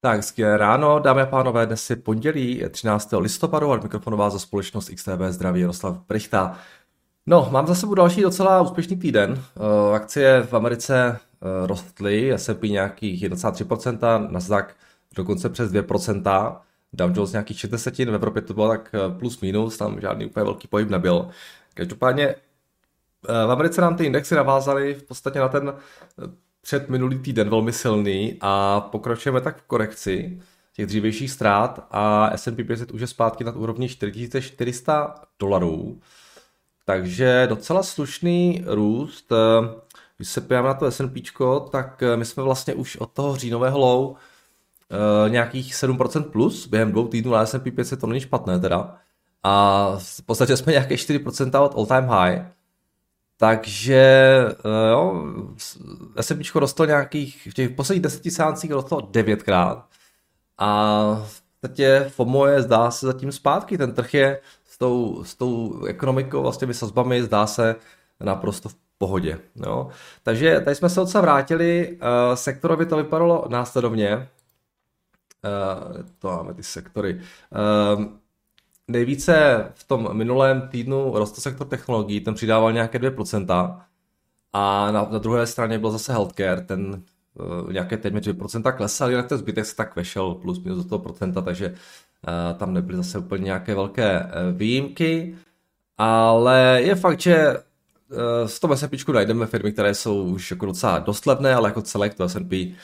Tak, skvělé ráno, dámy a pánové, dnes je pondělí 13. listopadu a mikrofonu vás za společnost XTB zdraví Jaroslav Brichta. No, mám za sebou další docela úspěšný týden. Uh, akcie v Americe uh, rostly, S&P nějakých 1,3%, Nasdaq dokonce přes 2%, Dow Jones nějakých 60, v Evropě to bylo tak eh, plus minus, tam žádný úplně velký pohyb nebyl. Každopádně v Americe nám ty indexy navázaly v podstatě na ten před minulý týden velmi silný a pokračujeme tak v korekci těch dřívějších ztrát a S&P 500 už je zpátky nad úrovní 4400 dolarů. Takže docela slušný růst. Když se podíváme na to S&P, tak my jsme vlastně už od toho říjnového low uh, nějakých 7% plus během dvou týdnů na S&P 500, to není špatné teda. A v podstatě jsme nějaké 4% od all time high. Takže eh, jo, S&P rostlo nějakých, v těch posledních deseti seancích rostlo devětkrát a v podstatě FOMO je, zdá se zatím zpátky, ten trh je s tou, s tou ekonomikou, vlastně sazbami, zdá se naprosto v pohodě. Jo. Takže tady jsme se docela vrátili, uh, sektorově to vypadalo následovně, uh, to máme ty sektory. Nejvíce v tom minulém týdnu rostl sektor technologií, ten přidával nějaké 2%. A na, na druhé straně byl zase healthcare, ten uh, nějaké téměř 2% klesal, jinak ten zbytek se tak vešel plus minus do toho procenta, takže uh, tam nebyly zase úplně nějaké velké uh, výjimky. Ale je fakt, že z toho S&P najdeme firmy, které jsou už jako docela dost levné, ale jako celek to S&P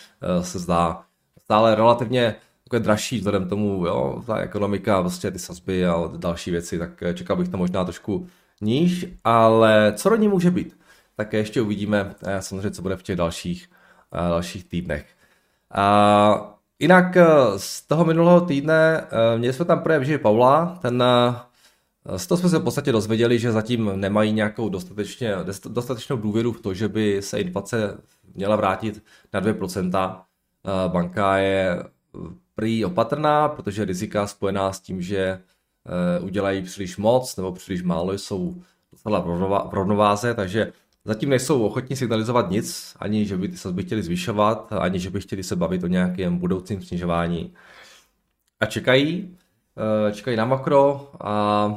se zdá stále relativně jako dražší vzhledem tomu, jo, ta ekonomika, vlastně ty sazby a další věci, tak eh, čekal bych to možná trošku níž, ale co do ní může být, tak ještě uvidíme eh, samozřejmě, co bude v těch dalších, eh, dalších týdnech. A jinak z toho minulého týdne měli jsme tam projev že Paula, ten z toho jsme se v podstatě dozvěděli, že zatím nemají nějakou dostatečně, dostatečnou důvěru v to, že by se inflace měla vrátit na 2%. Banka je prý opatrná, protože rizika spojená s tím, že eh, udělají příliš moc nebo příliš málo, jsou docela v rovnováze, takže zatím nejsou ochotní signalizovat nic, ani že by ty sazby chtěli zvyšovat, ani že by chtěli se bavit o nějakém budoucím snižování. A čekají, eh, čekají na makro a,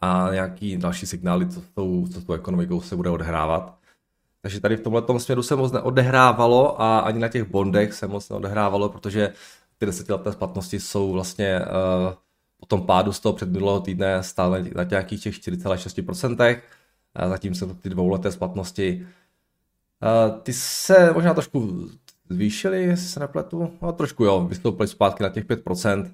a nějaký další signály, co s tou, co s tou ekonomikou se bude odhrávat. Takže tady v tomhle směru se moc neodehrávalo a ani na těch bondech se moc neodehrávalo, protože ty desetileté splatnosti jsou vlastně uh, po tom pádu z toho předminulého týdne stále na nějakých těch 4,6%, a zatím se ty dvouleté splatnosti uh, ty se možná trošku zvýšily, jestli se nepletu, no trošku jo, vystoupily zpátky na těch 5%,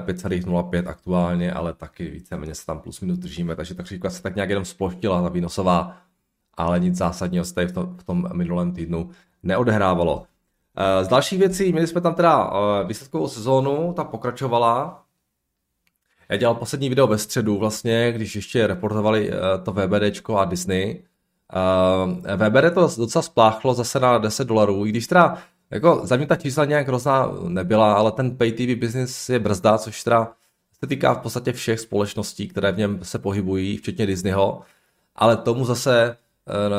5,05 aktuálně, ale taky víceméně se tam plus minus držíme, takže tak říkat se tak nějak jenom sploštila ta výnosová ale nic zásadního se tady v tom, v tom minulém týdnu neodehrávalo. Eh, z dalších věcí, měli jsme tam teda eh, výsledkovou sezónu, ta pokračovala. Já dělal poslední video ve středu vlastně, když ještě reportovali eh, to VBDčko a Disney. VBD to docela spláchlo zase na 10 dolarů, i když teda jako za mě ta čísla nějak hrozná nebyla, ale ten pay TV business je brzda, což teda se týká v podstatě všech společností, které v něm se pohybují, včetně Disneyho, ale tomu zase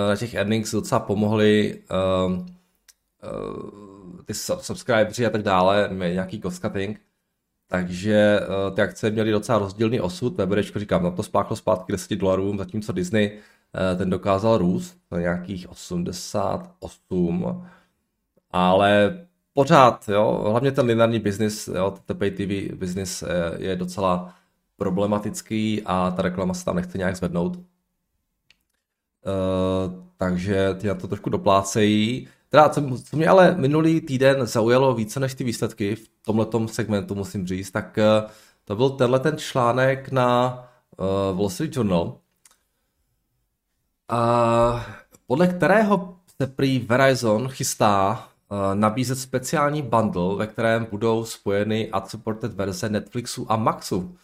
na těch earnings docela pomohly uh, uh, ty subscriberi a tak dále, nějaký cost cutting, takže uh, ty akce měly docela rozdílný osud, VBDčko říkám, na to spáchlo zpátky 10 dolarů, zatímco Disney uh, ten dokázal růst na nějakých 88, ale pořád, jo, hlavně ten lineární business, jo, ten pay TV business je docela problematický a ta reklama se tam nechce nějak zvednout. Uh, takže ty na to trošku doplácejí. Teda, co, co mě ale minulý týden zaujalo více než ty výsledky v tomhle segmentu, musím říct, tak uh, to byl tenhle ten článek na uh, Wall Street Journal, uh, podle kterého se prý Verizon chystá uh, nabízet speciální bundle, ve kterém budou spojeny ad-supported verze Netflixu a Maxu.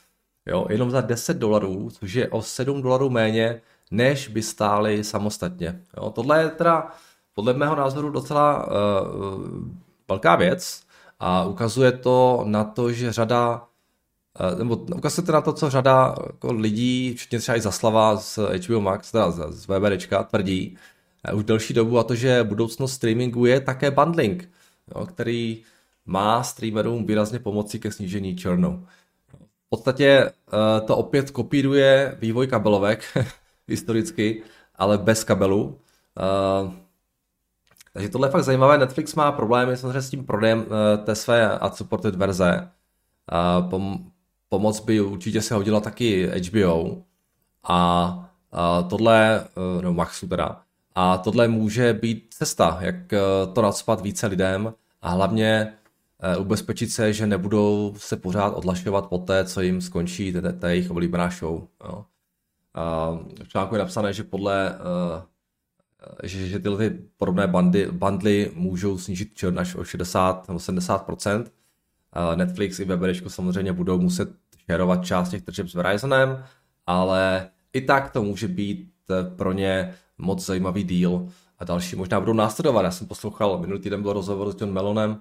Jo, jenom za 10 dolarů, což je o 7 dolarů méně než by stály samostatně. Jo, tohle je teda podle mého názoru docela uh, velká věc a ukazuje to na to, že řada uh, nebo ukazuje to na to, co řada jako lidí, včetně třeba i Zaslava z HBO Max, teda z, VBDčka, tvrdí uh, už delší dobu a to, že budoucnost streamingu je také bundling, jo, který má streamerům výrazně pomoci ke snížení churnu. V podstatě to opět kopíruje vývoj kabelovek historicky, ale bez kabelu. Uh, takže tohle je fakt zajímavé. Netflix má problémy samozřejmě s tím prodejem uh, té své ad-supported verze. Uh, pom- pomoc by určitě se hodila taky HBO. A uh, tohle, no Maxu teda, a tohle může být cesta, jak to nadspat více lidem a hlavně ubezpečit se, že nebudou se pořád odlašovat po té, co jim skončí ta jejich oblíbená show. Jo. V článku je napsané, že podle uh, že, že tyhle ty podobné bandy, bandly můžou snížit churn až o 60 nebo 70 Netflix i VBDčko samozřejmě budou muset šerovat část těch tržeb s Verizonem, ale i tak to může být pro ně moc zajímavý deal a další možná budou následovat. Já jsem poslouchal, minulý týden byl rozhovor s John Melonem,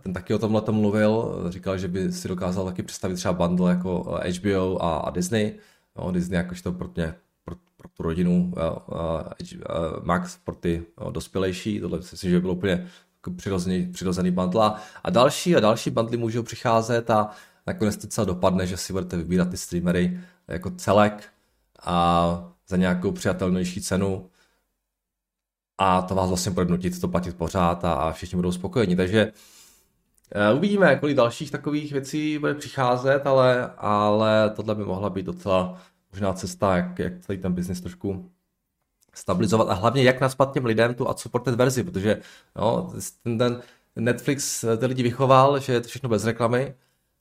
ten taky o tomhle tom mluvil, říkal, že by si dokázal taky představit třeba bundle jako HBO a, a Disney. No, Disney jakožto pro mě pro, pro tu rodinu, uh, uh, Max pro ty uh, dospělejší, tohle myslím, že bylo úplně přirozený, přirozený bundle. A další a další bundly můžou přicházet a nakonec to celé dopadne, že si budete vybírat ty streamery jako celek a za nějakou přijatelnější cenu a to vás vlastně bude nutit to platit pořád a, a všichni budou spokojeni. Takže uh, uvidíme, kolik dalších takových věcí bude přicházet, ale, ale tohle by mohla být docela možná cesta, jak, jak celý ten biznis trošku stabilizovat a hlavně jak naspat těm lidem tu ad supported verzi, protože no, ten, ten Netflix ty lidi vychoval, že je to všechno bez reklamy,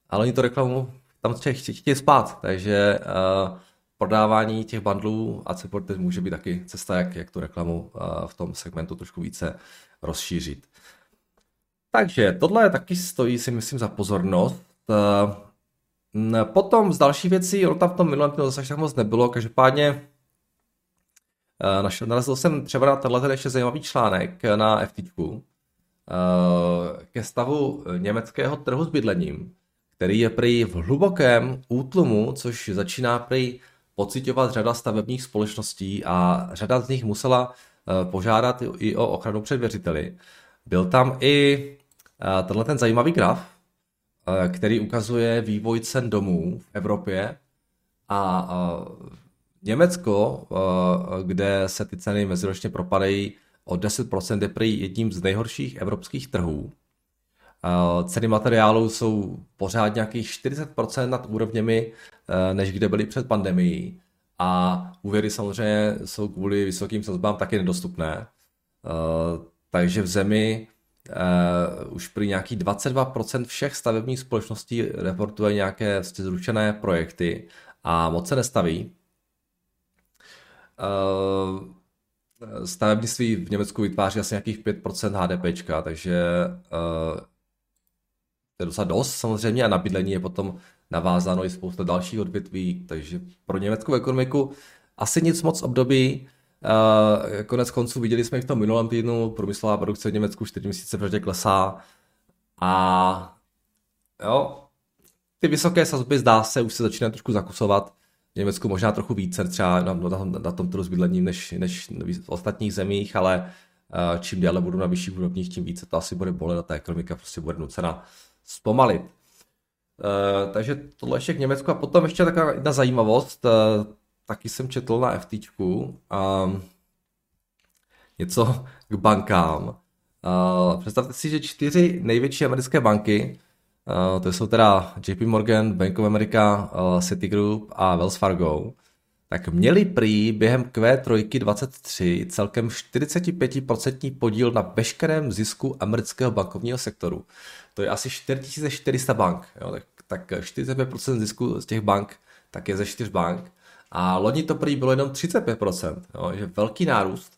ale oni to reklamu tam chtějí, chtějí spát, takže uh, prodávání těch bundlů a supported může být taky cesta, jak, jak tu reklamu uh, v tom segmentu trošku více rozšířit. Takže tohle taky stojí si myslím za pozornost. Uh, Potom z další věcí, ono tam v tom minulém týdnu zase tak moc nebylo, každopádně eh, našel, narazil jsem třeba na tenhle ještě zajímavý článek na FT eh, ke stavu německého trhu s bydlením, který je prý v hlubokém útlumu, což začíná prý pocitovat řada stavebních společností a řada z nich musela eh, požádat i o ochranu před věřiteli. Byl tam i tenhle ten zajímavý graf, Eh, který ukazuje vývoj cen domů v Evropě a Německo, eh, kde se ty ceny meziročně propadají o 10%, je prý jedním z nejhorších evropských trhů. Eh, ceny materiálů jsou pořád nějakých 40% nad úrovněmi, než kde byly před pandemií. A úvěry samozřejmě jsou kvůli vysokým sazbám taky nedostupné. Takže v zemi, Uh, už prý nějaký 22% všech stavebních společností reportuje nějaké zrušené projekty a moc se nestaví. Uh, stavebnictví v Německu vytváří asi nějakých 5% HDP, takže uh, to je docela dost samozřejmě a na bydlení je potom navázáno i spousta dalších odvětví, takže pro německou ekonomiku asi nic moc období Konec konců viděli jsme v tom minulém týdnu, průmyslová produkce v Německu 4 měsíce v klesá a jo, ty vysoké sazby zdá se už se začínají trošku zakusovat. V Německu možná trochu více třeba na, na, na tom trhu s bydlením než, než v ostatních zemích, ale uh, čím déle budou na vyšších úrovních, tím více to asi bude bolet a ta ekonomika prostě bude nucena zpomalit. Uh, takže tohle ještě k Německu a potom ještě taková jedna zajímavost. Uh, taky jsem četl na FT a něco k bankám. Uh, představte si, že čtyři největší americké banky, uh, to jsou teda JP Morgan, Bank of America, uh, Citigroup a Wells Fargo, tak měli prý během Q3 23 celkem 45% podíl na veškerém zisku amerického bankovního sektoru. To je asi 4400 bank. Jo? Tak, tak 45% zisku z těch bank tak je ze 4 bank. A loni to prý bylo jenom 35%, jo, že velký nárůst.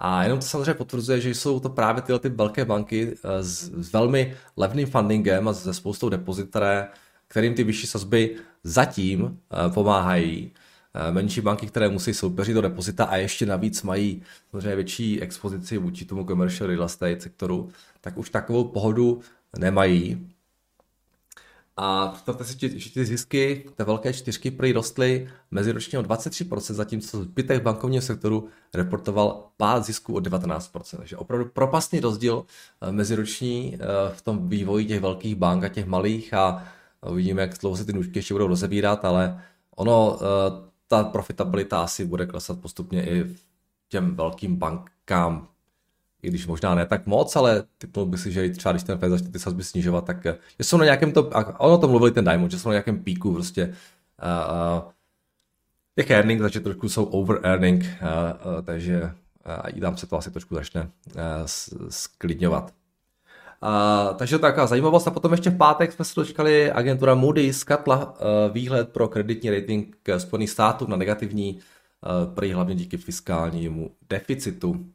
A jenom to samozřejmě potvrzuje, že jsou to právě tyhle ty velké banky eh, s, s velmi levným fundingem a se spoustou depozit, kterým ty vyšší sazby zatím eh, pomáhají. Eh, menší banky, které musí soupeřit do depozita a ještě navíc mají samozřejmě větší expozici vůči tomu commercial real estate sektoru, tak už takovou pohodu nemají. A představte si, že ty zisky, ty velké čtyřky prý rostly meziročně o 23%, zatímco zbytek bankovního sektoru reportoval pád zisku o 19%. Takže opravdu propastný rozdíl eh, meziroční eh, v tom vývoji těch velkých bank a těch malých a uvidíme, jak dlouho se ty nůžky ještě budou rozebírat, ale ono, eh, ta profitabilita asi bude klesat postupně i těm velkým bankám, i když možná ne tak moc, ale typnul bych si, že třeba když ten Fed začne ty sazby snižovat, tak že jsou na nějakém to, a ono to mluvili ten Diamond, že jsou na nějakém píku prostě uh, uh, těch earnings, takže trošku jsou over earning, uh, uh, takže uh, i tam se to asi trošku začne uh, sklidňovat. Uh, takže taková zajímavost. A potom ještě v pátek jsme se dočkali, agentura Moody's skatla uh, výhled pro kreditní rating Spojených států na negativní, uh, prý hlavně díky fiskálnímu deficitu.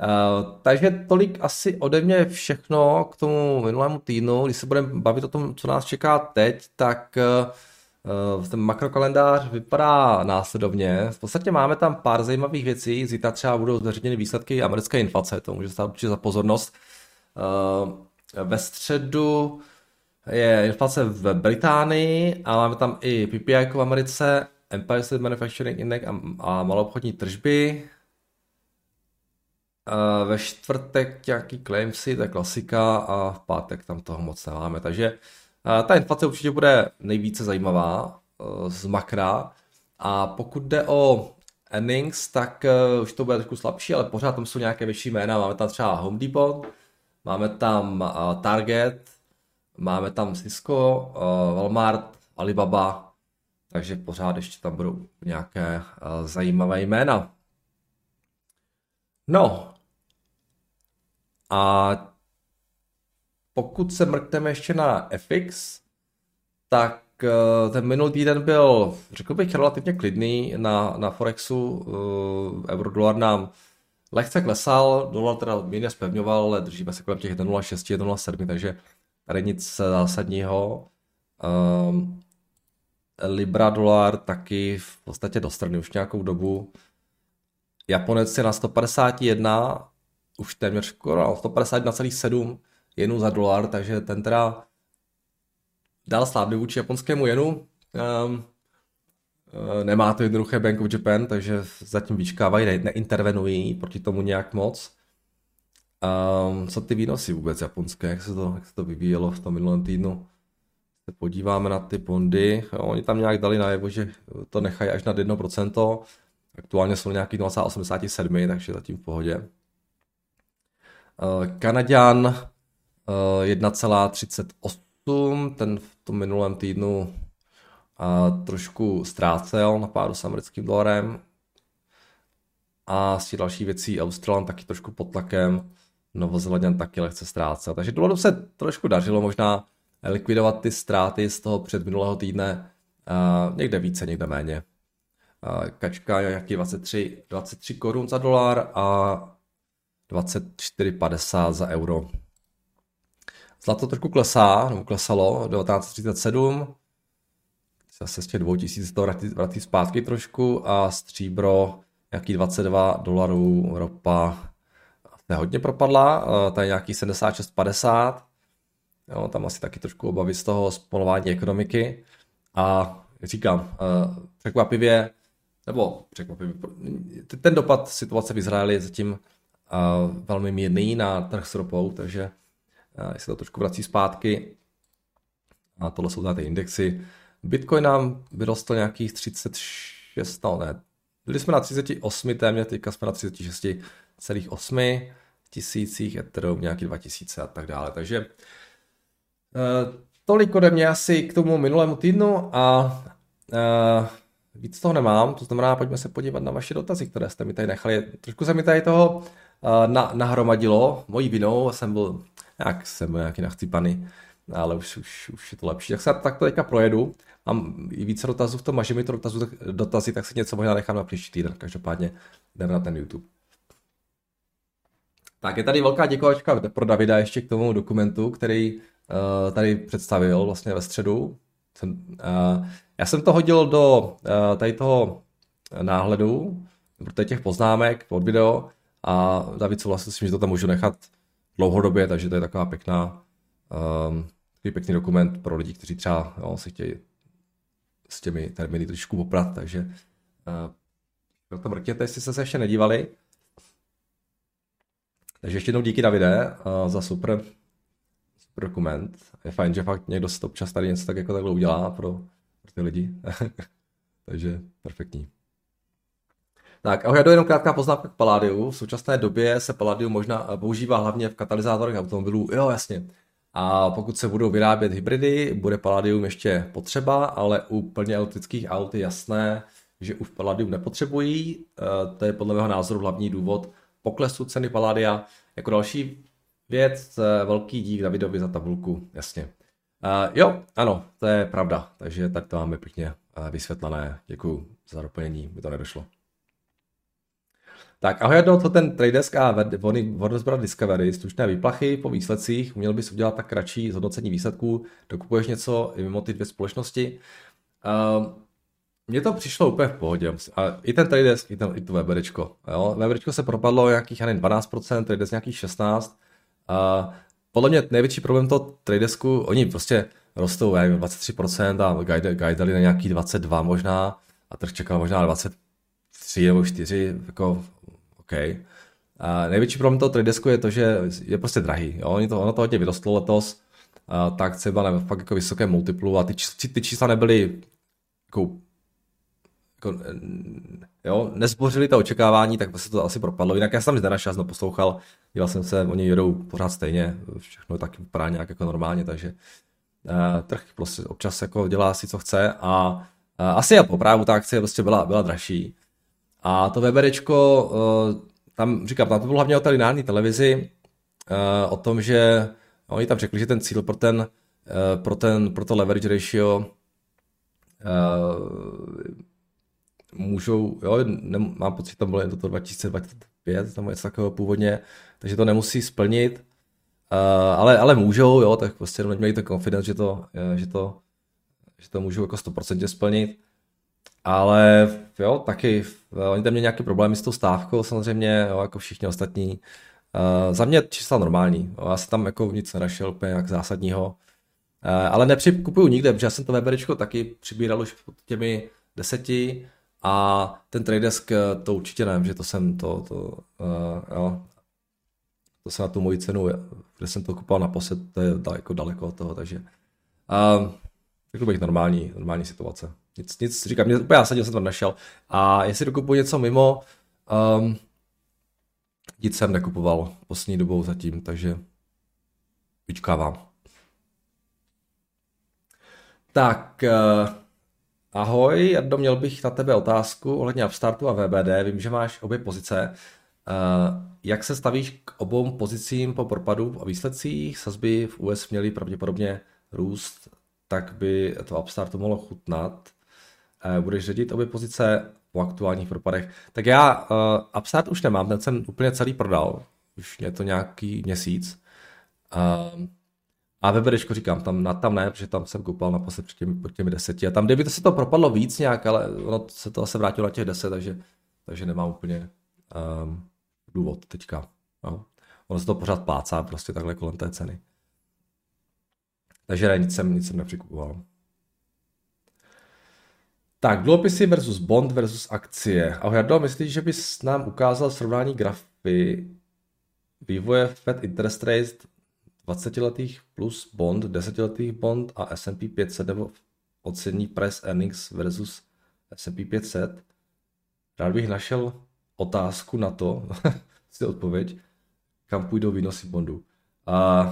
Uh, takže tolik asi ode mě všechno k tomu minulému týdnu. Když se budeme bavit o tom, co nás čeká teď, tak uh, ten makrokalendář vypadá následovně. V podstatě máme tam pár zajímavých věcí. Zítra třeba budou zveřejněny výsledky americké inflace, to může stát určitě za pozornost. Eh, ve středu je inflace v Británii a máme tam i PPI v Americe, Empire State Manufacturing Index a, a maloobchodní tržby. Ve čtvrtek nějaký claimsy, to je klasika a v pátek tam toho moc nemáme. Takže ta inflace určitě bude nejvíce zajímavá z makra. A pokud jde o earnings, tak už to bude trošku slabší, ale pořád tam jsou nějaké větší jména. Máme tam třeba Home Depot, Máme tam uh, Target, máme tam Cisco, Walmart, Alibaba, takže pořád ještě tam budou nějaké zajímavé jména. No. A pokud se mrkneme ještě na FX, tak ten minulý týden byl, řekl bych, relativně klidný na, na Forexu. Euro-dolar nám lehce klesal, dolar teda mírně spevňoval, ale držíme se kolem těch 1,06, 1,07, takže tady nic zásadního. Um, Libra dolar taky v podstatě do strany už nějakou dobu. Japonec je na 151, už téměř skoro 151,7 jenu za dolar, takže ten teda dal slábny vůči japonskému jenu. Um, nemá to jednoduché Bank of Japan, takže zatím vyčkávají, ne, neintervenují proti tomu nějak moc. Um, co ty výnosy vůbec japonské, jak se to, jak se to vyvíjelo v tom minulém týdnu? Se podíváme na ty bondy, jo, oni tam nějak dali najevo, že to nechají až na 1%, aktuálně jsou nějaký 0,87, takže zatím v pohodě. Uh, Kanaďan uh, eh, 1,38, ten v tom minulém týdnu a trošku ztrácel na pádu s americkým dolarem. A těch dalších věcí Australan taky trošku pod tlakem, Novozelanděn taky lehce ztrácel. Takže dolaru se trošku dařilo možná likvidovat ty ztráty z toho předminulého týdne. Uh, někde více, někde méně. Kačka nějaký 23, 23 korun za dolar a 24,50 za euro. Zlato trošku klesá, nebo klesalo, 1937, zase z těch 2000 to vrátí, vrátí zpátky trošku a stříbro nějaký 22 dolarů, ropa je hodně propadla, to je nějaký 76,50, jo, tam asi taky trošku obavy z toho spolování ekonomiky. A říkám, eh, překvapivě, nebo překvapivě, ten dopad situace v Izraeli je zatím eh, velmi mírný na trh s ropou, takže se to trošku vrací zpátky a tohle jsou ty indexy, Bitcoin nám vyrostl nějakých 36, no ne, byli jsme na 38 téměř, teďka jsme na 36,8 tisících, Ethereum nějaký 2000 a tak dále. Takže uh, tolik ode mě asi k tomu minulému týdnu a uh, víc toho nemám, to znamená, pojďme se podívat na vaše dotazy, které jste mi tady nechali. Trošku se mi tady toho na, nahromadilo, mojí vinou, jsem byl, jak jsem byl nějaký nachcípaný, ale už, už, už je to lepší. Tak se tak to teďka projedu mám i více dotazů v tom a že mi to dotazů, dotazy, tak si něco možná nechám na příští týden. Každopádně jdeme na ten YouTube. Tak je tady velká děkovačka pro Davida ještě k tomu dokumentu, který uh, tady představil vlastně ve středu. Jsem, uh, já jsem to hodil do uh, tady toho náhledu, do těch poznámek pod video a David souhlasil s tím, že to tam můžu nechat dlouhodobě, takže to je taková pěkná um, pěkný dokument pro lidi, kteří třeba jo, si chtějí s těmi termíny trošku poprat, takže uh, to mrkněte, jestli jste se ještě nedívali. Takže ještě jednou díky Davide uh, za super, super dokument. Je fajn, že fakt někdo si to občas tady něco tak jako takhle udělá pro, pro ty lidi. takže perfektní. Tak, ahoj, já jenom krátká poznámka k Palladiu. V současné době se Palladium možná používá hlavně v katalyzátorech automobilů. Jo, jasně. A pokud se budou vyrábět hybridy, bude Palladium ještě potřeba, ale u plně elektrických aut je jasné, že už Palladium nepotřebují. Eh, to je podle mého názoru hlavní důvod poklesu ceny Palladia. Jako další věc, eh, velký dík Davidovi za tabulku, jasně. Uh, jo, ano, to je pravda, takže tak to máme pěkně vysvětlené. Děkuji za doplnění, mi to nedošlo. Tak ahoj, do to ten Tradesk a Warner Discovery, slušné výplachy po výsledcích, měl bys udělat tak kratší zhodnocení výsledků, dokupuješ něco i mimo ty dvě společnosti. Uh, mně to přišlo úplně v pohodě. A i ten Tradesk, i, ten, i to Weberečko. Jo? Weberečko se propadlo nějakých, nevím, 12%, Tradesk nějakých 16%. Uh, podle mě největší problém toho Tradesku, oni prostě rostou, já nevím, 23% a guidali na nějaký 22 možná a trh čekal možná 23 nebo 4, jako a největší problém toho Tradesku je to, že je prostě drahý. Jo? Ono, to, ono to hodně vyrostlo letos, a tak třeba na fakt jako vysoké multiplu a ty, ty čísla nebyly jako, jako jo, nezbořili to očekávání, tak se to asi propadlo. Jinak já jsem tam nenašel, jsem poslouchal, díval jsem se, oni jedou pořád stejně, všechno taky vypadá nějak jako normálně, takže uh, trh prostě občas jako dělá si, co chce a uh, asi a po právu ta akcie prostě byla, byla dražší. A to Weberečko, uh, tam říkám, tam to bylo hlavně o té lineární televizi, uh, o tom, že oni tam řekli, že ten cíl pro ten, uh, pro, ten, pro to leverage ratio můžou, jo, ne, mám pocit, tam bylo jen to 2025, tam něco takového původně, takže to nemusí splnit, ale, ale můžou, jo, tak prostě měli to confidence, že to, že to, že to můžou jako 100% splnit. Ale jo, taky, oni tam měli nějaké problémy s tou stávkou samozřejmě, jo, jako všichni ostatní. Uh, za mě čísla normální, jo, já jsem tam jako nic nenašel úplně jak zásadního. Uh, ale nepřikupuju nikde, protože já jsem to Weberičko taky přibíral už pod těmi deseti a ten Tradesk eh, to určitě nevím, že to jsem to, to uh, jo, to se na tu moji cenu, kde jsem to kupoval naposled, to je daleko, daleko od toho, takže uh, řekl bych normální, normální situace. Nic, nic říkám, mě, úplně zásadně jsem to našel. A jestli dokupuji něco mimo, um, nic jsem nekupoval poslední dobou zatím, takže vyčkávám. Tak, uh, ahoj, Jardo, měl bych na tebe otázku ohledně Upstartu a VBD. Vím, že máš obě pozice. Uh, jak se stavíš k obou pozicím po propadu a výsledcích? Sazby v US měly pravděpodobně růst, tak by to Upstartu mohlo chutnat. Eh, budeš ředit obě pozice po aktuálních propadech. Tak já uh, Upstart už nemám, ten jsem úplně celý prodal. Už je to nějaký měsíc. Uh, a Weberečko říkám, tam, na, tam ne, protože tam jsem koupal naposled před těmi, těmi deseti. A tam, kdyby to se to propadlo víc nějak, ale ono se to zase vrátilo na těch deset, takže, takže nemám úplně um, důvod teďka. No. Ono se to pořád plácá prostě takhle kolem té ceny. Takže ne, nic jsem, nic jsem nepřikupoval. Tak, dluhopisy versus bond versus akcie. Ahoj Jardo, myslíš, že bys nám ukázal srovnání grafy vývoje Fed interest rate 20 letých plus bond, 10 letých bond a S&P 500 nebo ocení price earnings versus S&P 500? Rád bych našel otázku na to, si odpověď, kam půjdou výnosy bondu. A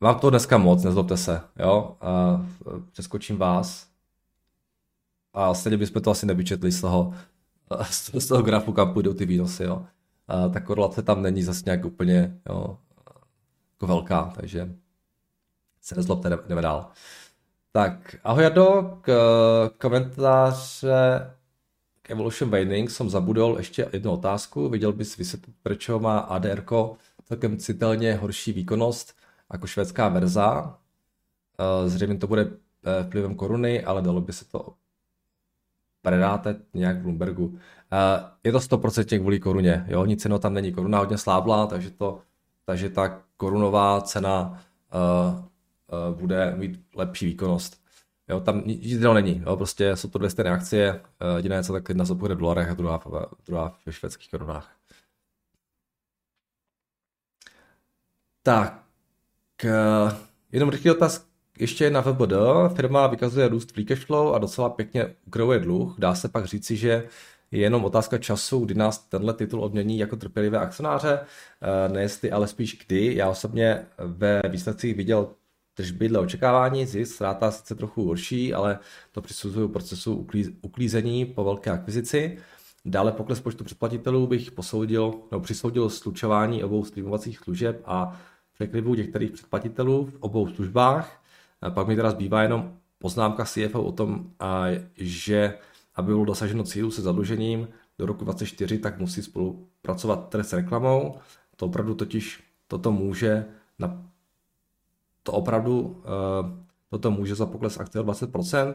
mám to dneska moc, nezlobte se, jo, a přeskočím vás, a stejně bychom to asi nevyčetli z toho, z toho grafu, kam půjdou ty výnosy. Jo. A ta korelace tam není zase nějak úplně jo, jako velká, takže se nezlobte, jdeme dál. Tak, ahoj Jado, k komentáře k Evolution Waning jsem zabudol ještě jednu otázku. Viděl bys vysvětlit, proč má ADR celkem citelně horší výkonnost jako švédská verza. Zřejmě to bude eh, vplyvem koruny, ale dalo by se to predáte nějak v Bloombergu. Uh, je to 100% kvůli koruně, jo, nic jiného tam není. Koruna hodně slábla, takže, to, takže ta korunová cena uh, bude mít lepší výkonnost. Jo, tam nic jiného není. Jo, prostě jsou to dvě stejné akcie. Jediné co, tak jedna se půjde v dolarech a druhá, druhá ve švédských korunách. Tak, jenom rychlý otaz ještě na VBD. Firma vykazuje růst free cash flow a docela pěkně ukrojuje dluh. Dá se pak říci, že je jenom otázka času, kdy nás tenhle titul odmění jako trpělivé akcionáře, ne jestli, ale spíš kdy. Já osobně ve výsledcích viděl tržby dle očekávání, zisk, ztráta sice trochu horší, ale to přisuzuju procesu uklízení po velké akvizici. Dále pokles počtu předplatitelů bych posoudil, nebo přisoudil slučování obou streamovacích služeb a překryvu některých předplatitelů v obou službách. Pak mi teda zbývá jenom poznámka CFO o tom, že aby bylo dosaženo cílu se zadlužením do roku 2024, tak musí spolupracovat trh s reklamou. To opravdu totiž toto může na to opravdu eh, toto může za pokles o 20%.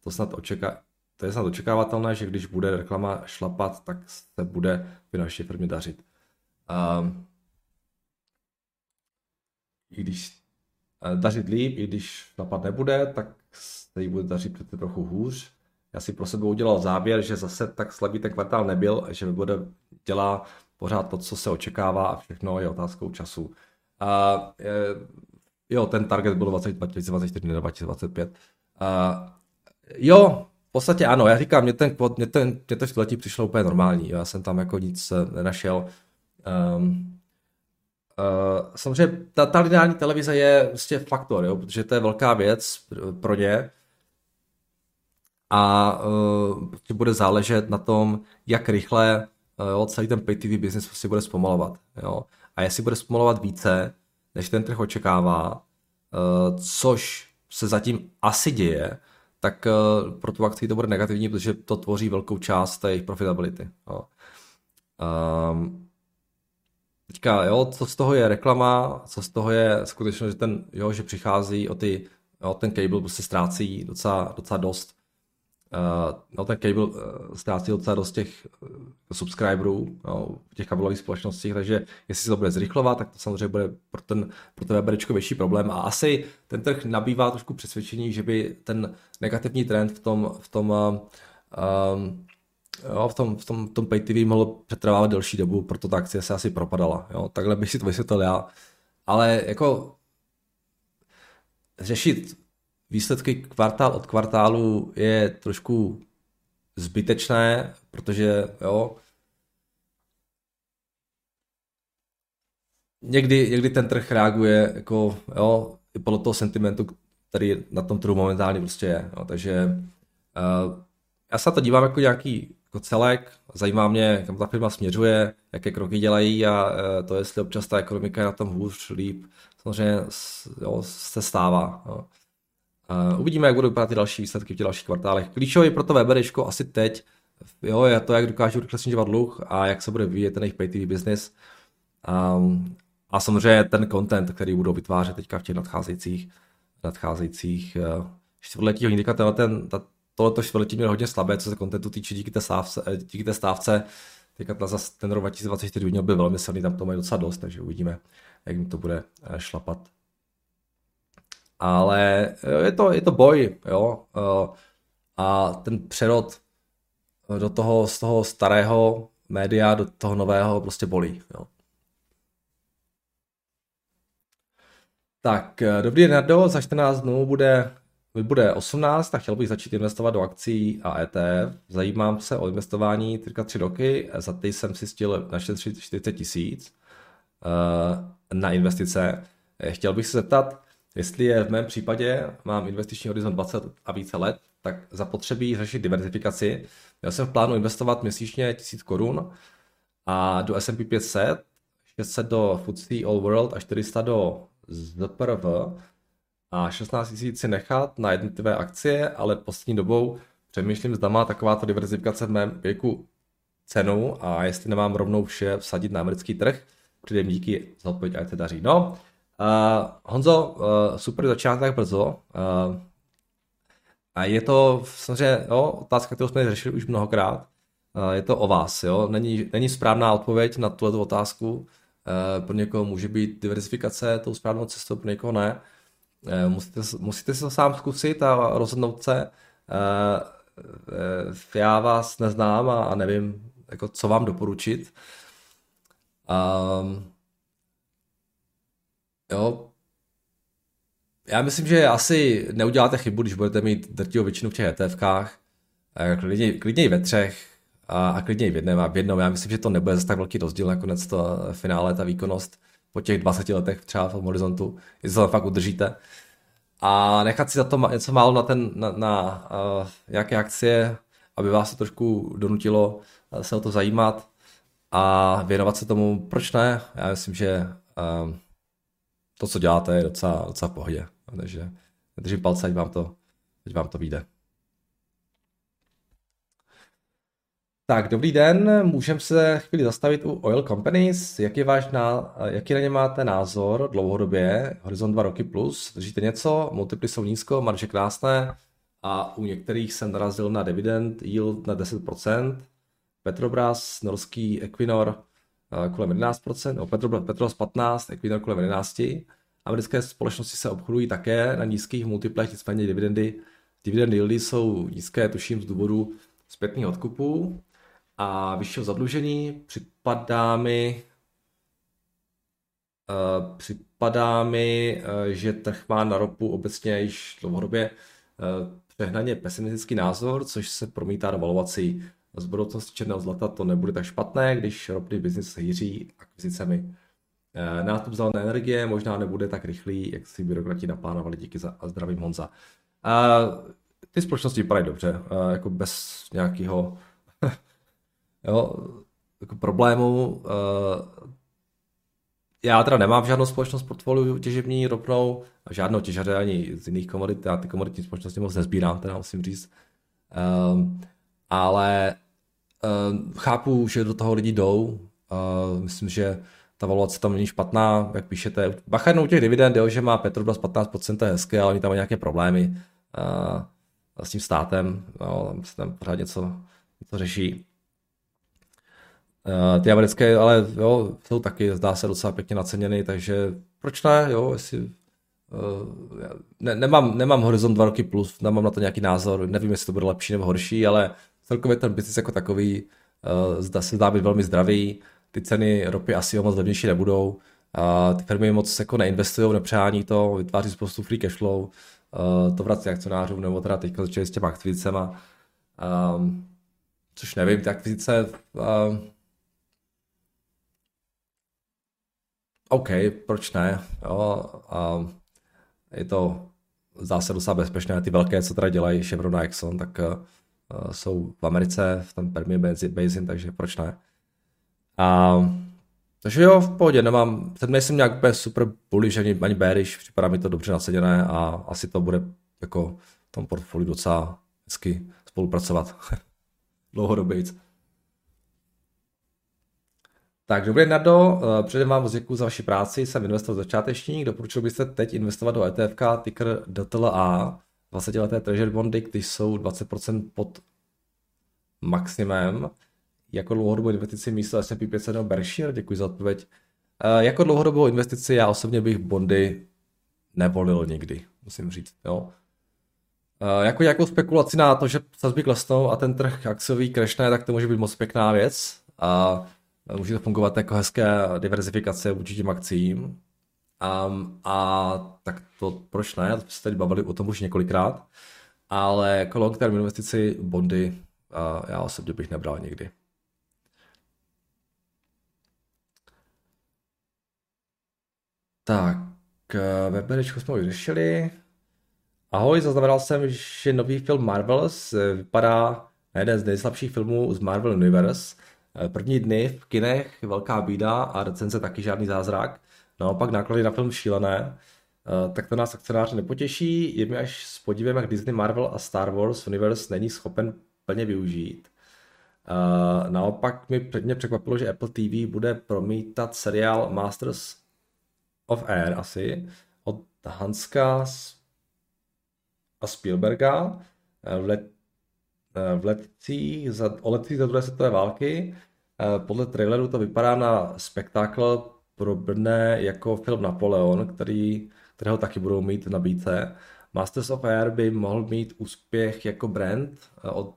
To snad očeká, to je snad očekávatelné, že když bude reklama šlapat, tak se bude finanční firmě dařit. Um, I když dařit líp, i když šlapat nebude, tak se jí bude dařit přece trochu hůř. Já si pro sebe udělal závěr, že zase tak slabý ten kvartál nebyl, že bude dělá pořád to, co se očekává a všechno je otázkou času. Uh, jo, ten target byl 2024, ne 2025. Uh, jo, podstatě ano, já říkám, mě, ten, mě, ten, mě to čtvrtletí přišlo úplně normální, já jsem tam jako nic eh, nenašel. Um, uh, samozřejmě ta, ta lineární televize je prostě faktor, jo, protože to je velká věc pro ně a uh, bude záležet na tom, jak rychle uh, jo, celý ten pay TV business prostě bude zpomalovat. Jo. A jestli bude zpomalovat více, než ten trh očekává, uh, což se zatím asi děje, tak uh, pro tu akci to bude negativní, protože to tvoří velkou část jejich profitability. Jo. Um, teďka, jo, co z toho je reklama, co z toho je skutečně, že ten, jo, že přichází o ty, jo, ten cable prostě ztrácí docela, docela dost. Uh, no ten cable uh, ztrácí docela dost těch uh, subscriberů no, v těch kabelových společnostích, takže jestli se to bude zrychlovat, tak to samozřejmě bude pro, ten, pro to weberečko větší problém a asi ten trh nabývá trošku přesvědčení, že by ten negativní trend v tom, v tom uh, um, jo, v tom, v tom, v tom pay TV mohlo přetrvávat delší dobu, proto ta akcie se asi propadala. Jo. Takhle bych si to vysvětlil já. Ale jako řešit výsledky kvartál od kvartálu je trošku zbytečné, protože jo, někdy, někdy ten trh reaguje jako, jo, i podle toho sentimentu, který na tom trhu momentálně prostě je. Jo, takže uh, já se na to dívám jako nějaký jako celek, zajímá mě, kam ta firma směřuje, jaké kroky dělají a uh, to, jestli občas ta ekonomika je na tom hůř, líp, samozřejmě jo, se stává. Jo. Uh, uvidíme, jak budou vypadat ty další výsledky v těch dalších kvartálech. Klíčový pro to Weberičko asi teď jo, je to, jak dokážou rychle snižovat dluh a jak se bude vyvíjet ten jejich pay business. Um, a samozřejmě ten content, který budou vytvářet teďka v těch nadcházejících, nadcházejících uh, čtvrtletí. Oni teďka ten, ta, tohleto čtvrtletí měl hodně slabé, co se contentu týče díky té stávce. Eh, díky té stávce teďka ten rok 2024 měl by velmi silný, tam to mají docela dost, takže uvidíme, jak jim to bude eh, šlapat ale eh, je to, je to boj, jo, a ten přerod do toho, z toho starého média do toho nového prostě bolí, jo. Tak, dobrý Nardo, za 14 dnů bude, bude 18 a chtěl bych začít investovat do akcí a ETF. Zajímám se o investování teďka tři roky, za ty jsem si stil našetřit 40 tisíc na investice. Chtěl bych se zeptat, Jestli je v mém případě, mám investiční horizont 20 a více let, tak zapotřebí řešit diversifikaci. Já jsem v plánu investovat měsíčně 1000 korun a do S&P 500, 600 do FTSE All World a 400 do ZPRV a 16 000 si nechat na jednotlivé akcie, ale poslední dobou přemýšlím, zda má takováto diversifikace v mém věku cenu a jestli nemám rovnou vše vsadit na americký trh. Předem díky za odpověď, ať se daří. No, Uh, Honzo, uh, super začátek brzo. Uh, a je to samozřejmě jo, otázka, kterou jsme řešili už mnohokrát. Uh, je to o vás. Jo? Není, není správná odpověď na tuto otázku. Uh, pro někoho může být diversifikace tou správnou cestou, pro někoho ne. Musíte, musíte si to sám zkusit a rozhodnout se. Já vás neznám a nevím, jako co vám doporučit. Um, jo, já myslím, že asi neuděláte chybu, když budete mít drtivou většinu v těch ETFkách, klidně, klidně i ve třech a, a klidně i v jednom a v jednom. Já myslím, že to nebude zase tak velký rozdíl nakonec to finále, ta výkonnost po těch 20 letech třeba v tom horizontu, jestli to fakt udržíte. A nechat si za to něco málo na, ten, na, na uh, jaké akcie, aby vás to trošku donutilo se o to zajímat a věnovat se tomu, proč ne? Já myslím, že uh, to, co děláte, je docela, docela v pohodě. Takže držím palce, ať vám to, ať vám to vyjde. Tak, dobrý den, můžeme se chvíli zastavit u oil companies. Jaký, je váš na, jaký na ně máte názor dlouhodobě, horizont 2 roky plus? Držíte něco, multiply jsou nízko, marže krásné. A u některých jsem narazil na dividend yield na 10%, Petrobras, norský Equinor eh, kolem 11%, no Petrobras, Petrobras 15, Equinor kolem 11%. Americké společnosti se obchodují také na nízkých multiplech, nicméně dividendy, dividendy yieldy jsou nízké, tuším z důvodu zpětných odkupů a vyššího zadlužení. Připadá mi, uh, připadá mi, uh, že trh má na ropu obecně již dlouhodobě uh, přehnaně pesimistický názor, což se promítá do valuací. Z budoucnosti černého zlata to nebude tak špatné, když ropný biznis se hýří akvizicemi. Nástup zelené energie možná nebude tak rychlý, jak si byrokrati naplánovali díky za a zdravím Honza. A ty společnosti vypadají dobře, jako bez nějakého jo, jako problémů. Eh, já teda nemám žádnou společnost portfoliu těžební ropnou, žádnou těžaře ani z jiných komodit, já ty komoditní společnosti moc nezbírám, teda musím říct. Um, ale um, chápu, že do toho lidi jdou, uh, myslím, že ta valuace tam není špatná, jak píšete. Bacha u těch dividend, jo, že má Petrobras 15%, to je hezké, ale oni tam mají nějaké problémy uh, s tím státem, jo, tam se tam pořád něco, něco řeší. Uh, ty americké, ale jo, jsou taky, zdá se, docela pěkně naceněny, takže proč ne, jo, jestli uh, ne, nemám, nemám horizont dva roky plus, nemám na to nějaký názor, nevím, jestli to bude lepší nebo horší, ale celkově ten biznis jako takový uh, zdá se zdá být velmi zdravý, ty ceny ropy asi moc levnější nebudou, uh, ty firmy moc jako neinvestují, nepřání to, vytváří spoustu free cash flow, uh, to vrací akcionářům, nebo teda teďka začali s těma akvizicema, um, což nevím, ty akvizice uh, OK, proč ne? Jo, a je to zase docela bezpečné. Ty velké, co teda dělají Chevron a Exxon, tak uh, jsou v Americe, v tom Permian Basin, takže proč ne? A, takže jo, v pohodě, nemám, teď nejsem nějak úplně super bullish ani, ani bearish, připadá mi to dobře nasaděné a asi to bude jako v tom portfoliu docela hezky spolupracovat dlouhodobě. Tak dobrý Nardo, eh, předem vám moc děkuji za vaši práci, jsem investor začátečník, doporučil byste teď investovat do ETF, ticker DTLA, 20 leté treasury bondy, když jsou 20% pod maximem, jako dlouhodobou investici místo S&P 500 nebo Berkshire, děkuji za odpověď. Eh, jako dlouhodobou investici já osobně bych bondy nevolil nikdy, musím říct. Jo. Eh, jako nějakou spekulaci na to, že sazby klesnou a ten trh akciový krešne, tak to může být moc pěkná věc. A Může to fungovat jako hezké diverzifikace vůči těm akcím. Um, a tak to proč ne? To se tady bavili o tom už několikrát. Ale jako long term investici bondy uh, já osobně bych nebral nikdy. Tak, weberičku jsme už řešili. Ahoj, zaznamenal jsem, že nový film Marvels eh, vypadá na jeden z nejslabších filmů z Marvel Universe. Eh, první dny v kinech velká bída a recenze taky žádný zázrak. Naopak náklady na film šílené. Eh, tak to nás akcionáře nepotěší. Je mi až s podívem, jak Disney, Marvel a Star Wars Universe není schopen plně využít. Uh, naopak mi mě překvapilo, že Apple TV bude promítat seriál Masters of Air asi od Hanska a Spielberga v, let, v letcích za, o letcích za druhé světové války. Eh, podle traileru to vypadá na spektákl pro Brne jako film Napoleon, který, kterého taky budou mít v nabídce. Masters of Air by mohl mít úspěch jako brand od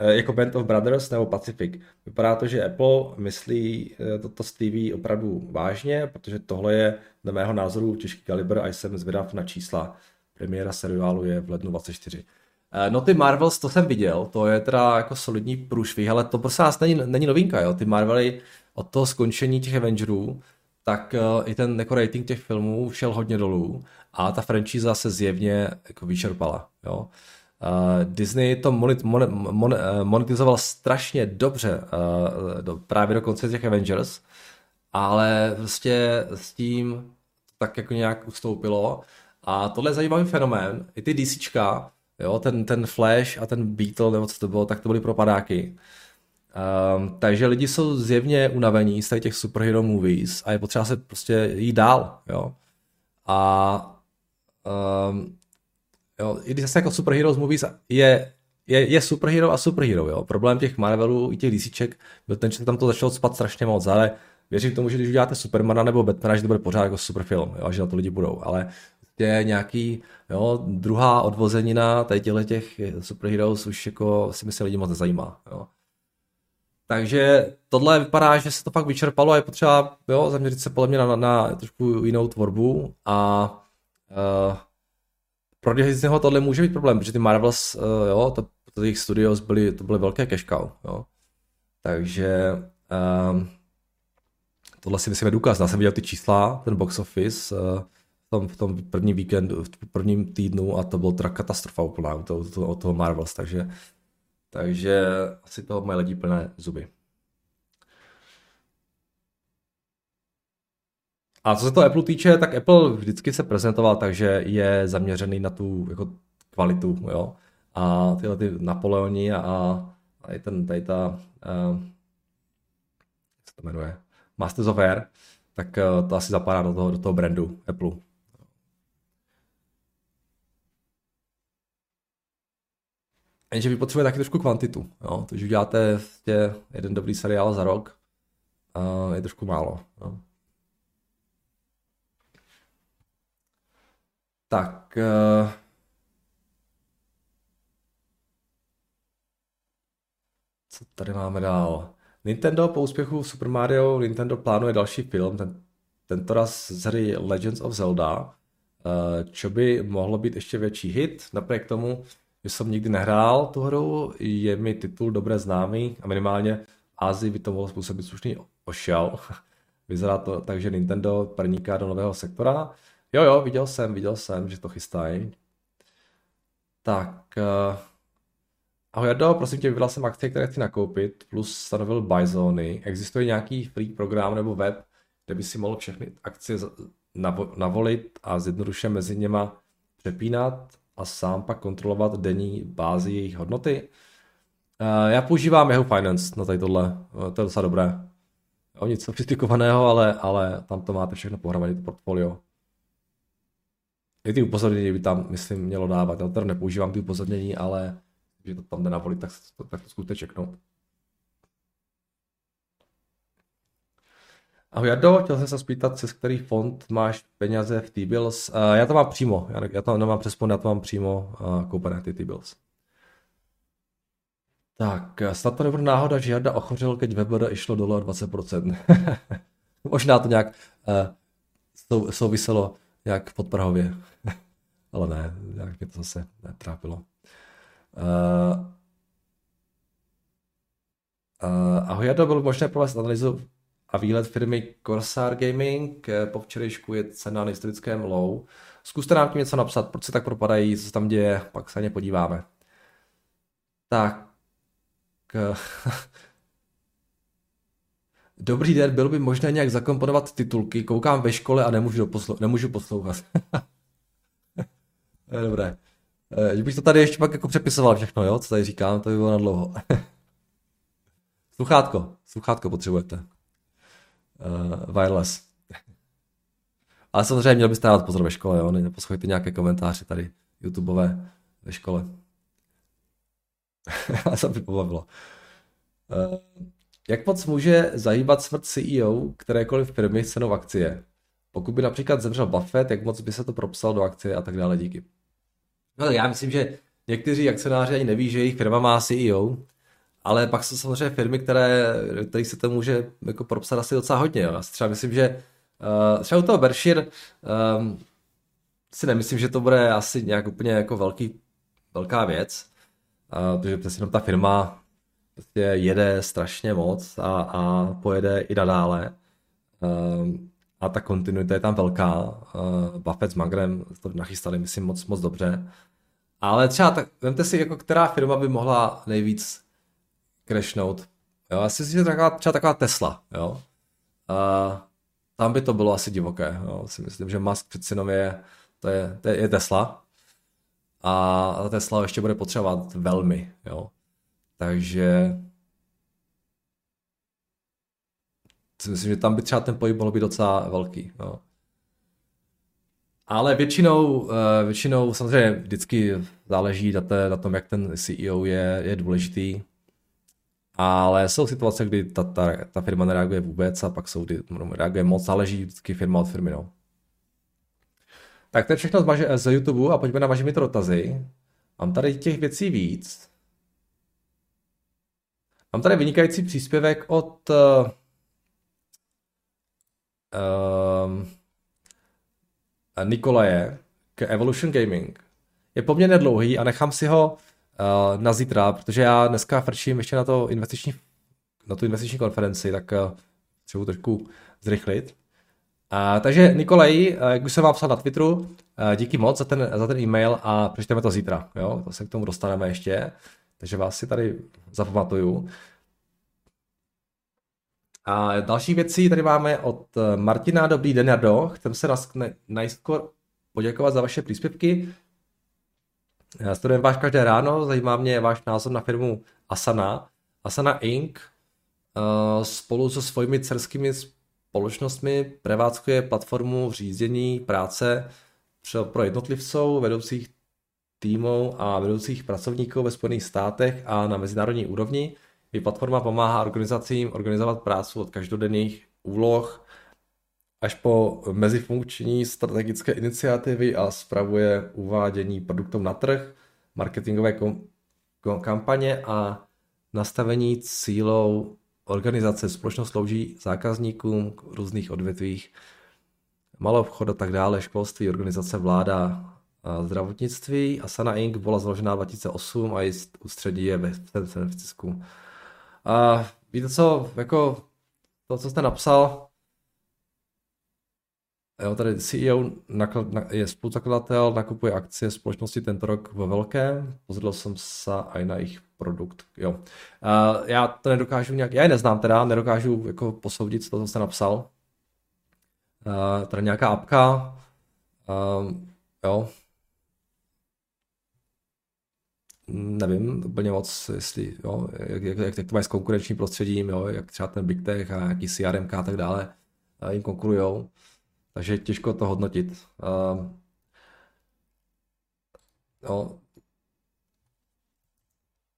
jako Band of Brothers nebo Pacific. Vypadá to, že Apple myslí toto Stevie opravdu vážně, protože tohle je dle mého názoru těžký kaliber a jsem zvědav na čísla. Premiéra seriálu je v lednu 24. Eh, no ty Marvels, to jsem viděl, to je teda jako solidní průšvih, ale to prostě nás není, není novinka, jo. Ty Marvely od toho skončení těch Avengerů, tak uh, i ten jako rating těch filmů šel hodně dolů a ta franchise se zjevně jako vyčerpala, jo. Uh, Disney to monet, monet, monet, monetizoval strašně dobře uh, do, právě do konce těch Avengers, ale prostě s tím tak jako nějak ustoupilo a tohle je zajímavý fenomén. I ty DCčka, jo, ten, ten Flash a ten Beetle, nebo co to bylo, tak to byly propadáky. Um, takže lidi jsou zjevně unavení z těch superhero movies a je potřeba se prostě jít dál, jo. A um, jo, i zase jako superhero movies je, je, je superhero a superhero, jo. Problém těch Marvelů i těch DCček byl ten, že tam to začalo spat strašně moc, ale věřím tomu, že když uděláte Supermana nebo Batmana, že to bude pořád jako superfilm, jo, že na to lidi budou, ale je nějaký jo, druhá odvozenina tady těch superheroes už jako si myslím lidi moc nezajímá. Jo. Takže tohle vypadá, že se to fakt vyčerpalo a je potřeba jo, zaměřit se podle mě na, na, na trošku jinou tvorbu a uh, pro Disneyho tohle může být problém, protože ty Marvels, uh, jo, to, to jejich studios byly, to byly velké cash cow, jo. Takže um, tohle si myslím je důkaz. Já jsem viděl ty čísla, ten box office, uh, tom, v tom prvním víkendu, v prvním týdnu a to byla teda katastrofa úplná od toho, od toho Marvels, takže, takže asi toho mají lidi plné zuby. A co se to Apple týče, tak Apple vždycky se prezentoval takže je zaměřený na tu jako kvalitu, jo. A tyhle ty Napoleoni a, a i ten, tady ta, uh, jak se to jmenuje, Masters of Air, tak uh, to asi zapadá do toho, do toho brandu Apple. Jenže vy potřebujete taky trošku kvantitu. Jo? To, že uděláte vlastně jeden dobrý seriál za rok, je trošku málo. Jo? Tak. Uh... Co tady máme dál? Nintendo po úspěchu Super Mario Nintendo plánuje další film, ten, tentoraz z hry Legends of Zelda, uh, čo by mohlo být ještě větší hit, napriek tomu, že jsem nikdy nehrál tu hru, je mi titul dobře známý a minimálně Ázii by to mohlo způsobit slušný ošel. Vyzerá to tak, že Nintendo prniká do nového sektora. Jo, jo, viděl jsem, viděl jsem, že to chystají. Tak, uh, ahoj Jardo, prosím tě, vybral jsem akcie, které chci nakoupit, plus stanovil buy zóny. Existuje nějaký free program nebo web, kde by si mohl všechny akcie navolit a zjednoduše mezi něma přepínat a sám pak kontrolovat denní bázi jejich hodnoty. Uh, já používám jeho Finance na tady tohle, uh, to je docela dobré. O nic sofistikovaného, ale, ale tam to máte všechno pohromadě, to portfolio. I ty upozornění by tam, myslím, mělo dávat. Já teda nepoužívám ty upozornění, ale když to tam jde navolit, tak, tak to zkuste čeknout. Ahoj Jardo, chtěl jsem se zpýtat, přes který fond máš peněze v T-Bills. Uh, já to mám přímo, já, já to nemám přes fond, já to mám přímo uh, koupené ty T-Bills. Tak, snad to nebude náhoda, že Jarda ochořil, keď VBD išlo dole o 20%. Možná to nějak uh, souviselo nějak v podprahově. Ale ne, nějak mě to zase netrápilo. Uh, uh, ahoj Jardo, bylo možné provést analýzu a výlet firmy Corsair Gaming. Po včerejšku je cena na historickém low. Zkuste nám tím něco napsat, proč se tak propadají, co se tam děje, pak se na ně podíváme. Tak. Dobrý den, bylo by možné nějak zakomponovat titulky, koukám ve škole a nemůžu, poslu- nemůžu poslouchat. Dobré. Že bych to tady ještě pak jako přepisoval všechno, jo, co tady říkám, to by bylo na dlouho. sluchátko, sluchátko potřebujete uh, wireless. Ale samozřejmě měl byste dát pozor ve škole, jo? neposlouchejte nějaké komentáře tady YouTubeové ve škole. A to by pobavilo. Uh, jak moc může zahýbat smrt CEO kterékoliv firmy cenou akcie? pokud by například zemřel Buffett, jak moc by se to propsal do akcie a tak dále, díky. No tak já myslím, že někteří akcionáři ani neví, že jejich firma má CEO, ale pak jsou samozřejmě firmy, které, které se to může jako propsat asi docela hodně. Jo. Já třeba myslím, že uh, třeba u toho Berkshire um, si nemyslím, že to bude asi nějak úplně jako velký, velká věc, uh, protože přesně jenom ta firma prostě jede strašně moc a, a pojede i nadále. Um, a ta kontinuita je tam velká. Uh, Buffett s Magrem to nachystali, myslím, moc, moc dobře. Ale třeba tak, vemte si, jako která firma by mohla nejvíc crashnout. Jo, asi si že taková, třeba taková Tesla, jo. Uh, tam by to bylo asi divoké, jo. Si myslím, že Musk přeci jenom je, to je, to je Tesla. A ta Tesla ještě bude potřebovat velmi, jo. Takže si myslím, že tam by třeba ten pohyb mohl být docela velký. Jo. Ale většinou, eh, většinou samozřejmě vždycky záleží na tom, jak ten CEO je, je důležitý. Ale jsou situace, kdy ta, ta, ta firma nereaguje vůbec a pak jsou, kdy reaguje moc, záleží vždycky firma od firmy. No. Tak to je všechno z, maže, z YouTube a pojďme na vaše dotazy. Mám tady těch věcí víc. Mám tady vynikající příspěvek od uh, uh, Nikolaje k Evolution Gaming. Je poměrně dlouhý a nechám si ho uh, na zítra, protože já dneska frčím ještě na, to investiční, na tu investiční konferenci, tak uh, třeba trošku zrychlit. Uh, takže Nikolaj, uh, jak už jsem vám psal na Twitteru, uh, díky moc za ten, za ten e-mail a přečteme to zítra. Jo? To se k tomu dostaneme ještě, takže vás si tady zapamatuju. A další věci tady máme od Martina. Dobrý den, Jardo. Chcem se najskor poděkovat za vaše příspěvky. Studujeme váš každé ráno, zajímá mě váš názor na firmu Asana. Asana Inc. Eh, spolu se svými cerskými společnostmi prevádzkuje platformu řízení práce pro jednotlivců, vedoucích týmů a vedoucích pracovníků ve Spojených státech a na mezinárodní úrovni. Její platforma pomáhá organizacím organizovat práci od každodenních úloh až po mezifunkční strategické iniciativy a spravuje uvádění produktů na trh, marketingové kom- kampaně a nastavení cílů organizace. Společnost slouží zákazníkům k různých odvětvích, malou obchod a tak dále, školství, organizace vláda, a zdravotnictví. Asana Inc. byla založena 2008 a její ústředí je ve San Francisku. A víte co, jako to, co jste napsal, jo, tady CEO je spoluzakladatel, nakupuje akcie společnosti tento rok ve velkém, pozrel jsem se i na jejich produkt, jo. Já to nedokážu nějak, já je neznám teda, nedokážu jako posoudit to, co jste napsal. A tady nějaká apka, jo, nevím úplně moc, jestli, jo, jak, jak, jak, jak to mají s konkurenčním prostředím, jo, jak třeba ten Big Tech a jaký CRM a tak dále jim konkurujou. Takže těžko to hodnotit. Uh, jo.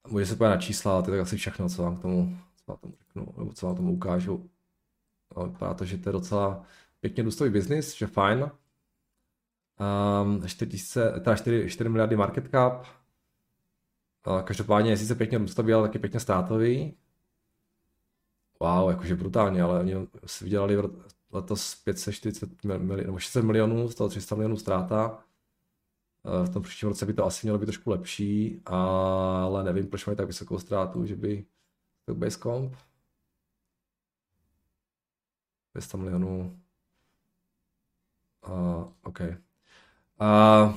Může se podívat na čísla, to je tak asi všechno, co vám k tomu, co vám tomu řeknu, nebo co vám tomu ukážu. No, vypadá to, že to je docela pěkně důstojný biznis, že fajn. Um, 4, 4, 4 miliardy market cap, Každopádně je sice pěkně růstový, ale taky pěkně ztrátový. Wow, jakože brutálně, ale oni si vydělali letos 540 milionů, nebo 600 milionů, z toho 300 milionů ztráta. V tom příštím roce by to asi mělo být trošku lepší, ale nevím, proč mají tak vysokou ztrátu, že by to base comp. 200 milionů. Uh, OK. Uh,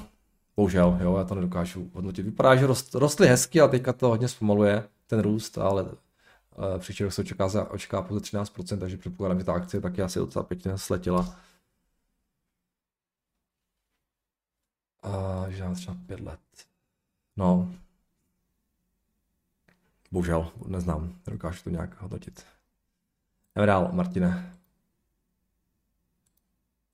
Bohužel, jo, já to nedokážu hodnotit. Vypadá, že rost, rostly hezky a teďka to hodně zpomaluje, ten růst, ale příští rok se očeká, očeká pouze 13%, takže předpokládám, že ta akcie taky asi docela pěkně sletila. A že třeba pět let. No. Bohužel, neznám, nedokážu to nějak hodnotit. Jdeme dál, Martine.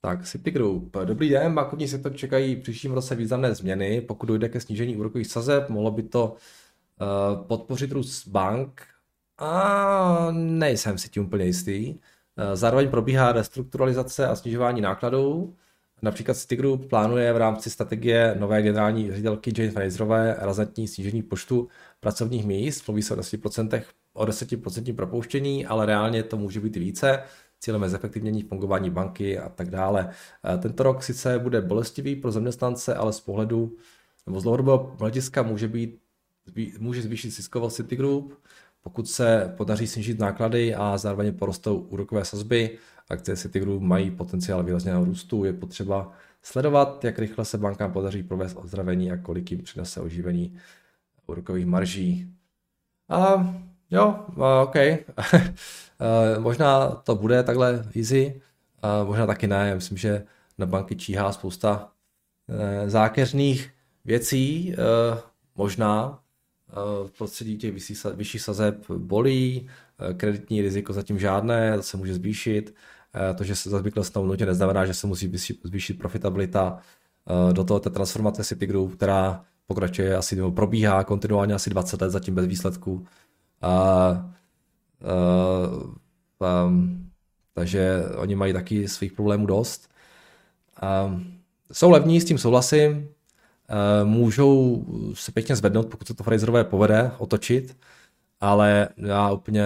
Tak, City Group. Dobrý den, bankovní sektor čekají v příštím roce významné změny. Pokud dojde ke snížení úrokových sazeb, mohlo by to uh, podpořit růst bank. A nejsem si tím úplně jistý. Zároveň probíhá restrukturalizace a snižování nákladů. Například Citigroup plánuje v rámci strategie nové generální ředitelky Jane Fraserové razantní snížení počtu pracovních míst. Mluví se o 10%, o 10% propouštění, ale reálně to může být více. Cílem je zefektivnění fungování banky a tak dále. Tento rok sice bude bolestivý pro zaměstnance, ale z pohledu nebo z dlouhodobého hlediska může být může zvýšit ziskovost Citigroup, pokud se podaří snížit náklady a zároveň porostou úrokové sazby, akcie Citigroup mají potenciál výrazného růstu, je potřeba sledovat, jak rychle se bankám podaří provést ozdravení a kolik jim přinese oživení úrokových marží. A jo, OK. možná to bude takhle easy, možná taky ne. Myslím, že na banky číhá spousta e, zákeřných věcí, e, možná, v prostředí těch vyšších sazeb bolí, eh, kreditní riziko zatím žádné, se může zvýšit. Eh, to, že se zase klesnou, nutně neznamená, že se musí zvýšit profitabilita. Eh, do toho ta transformace Citigroup, která pokračuje asi, nebo probíhá kontinuálně asi 20 let zatím bez výsledků. A, a, a, takže oni mají taky svých problémů dost. A, jsou levní, s tím souhlasím, Eh, můžou se pěkně zvednout, pokud se to Fraserové povede otočit, ale já úplně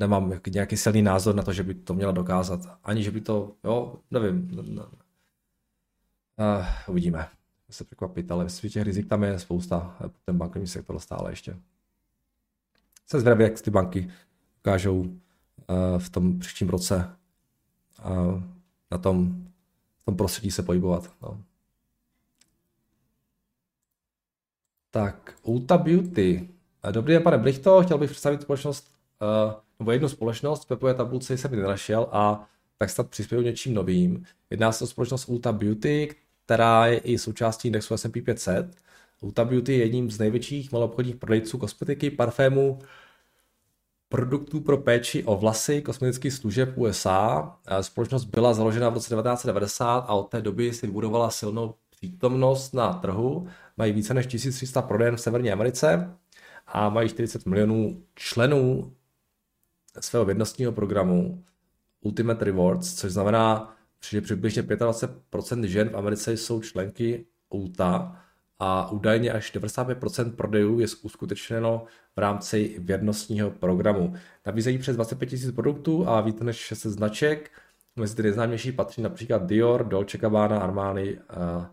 nemám nějaký silný názor na to, že by to měla dokázat. Ani, že by to, jo, nevím. Uh, uvidíme. Se překvapit, ale myslím, těch rizik tam je spousta. Ten bankovní sektor stále ještě. Se zvědavý, jak ty banky dokážou uh, v tom příštím roce uh, na tom, v tom prostředí se pohybovat. No. Tak, Ulta Beauty. Eh, dobrý den, pane Blichto, chtěl bych představit společnost, uh, nebo jednu společnost, Pepové tabulce jsem ji nenašel a tak snad přispěju něčím novým. Jedná se o společnost Ulta Beauty, která je i součástí indexu S&P 500. Ulta Beauty je jedním z největších maloobchodních prodejců kosmetiky, parfému, produktů pro péči o vlasy, kosmetických služeb USA. Eh, společnost byla založena v roce 1990 a od té doby si vybudovala silnou přítomnost na trhu, mají více než 1300 prodejen v Severní Americe a mají 40 milionů členů svého vědnostního programu Ultimate Rewards, což znamená, že přibližně 25% žen v Americe jsou členky ULTA a údajně až 95% prodejů je uskutečněno v rámci vědnostního programu. Nabízejí přes 25 000 produktů a více než 600 značek. Mezi ty nejznámější patří například Dior, Dolce Gabbana, Armani, uh,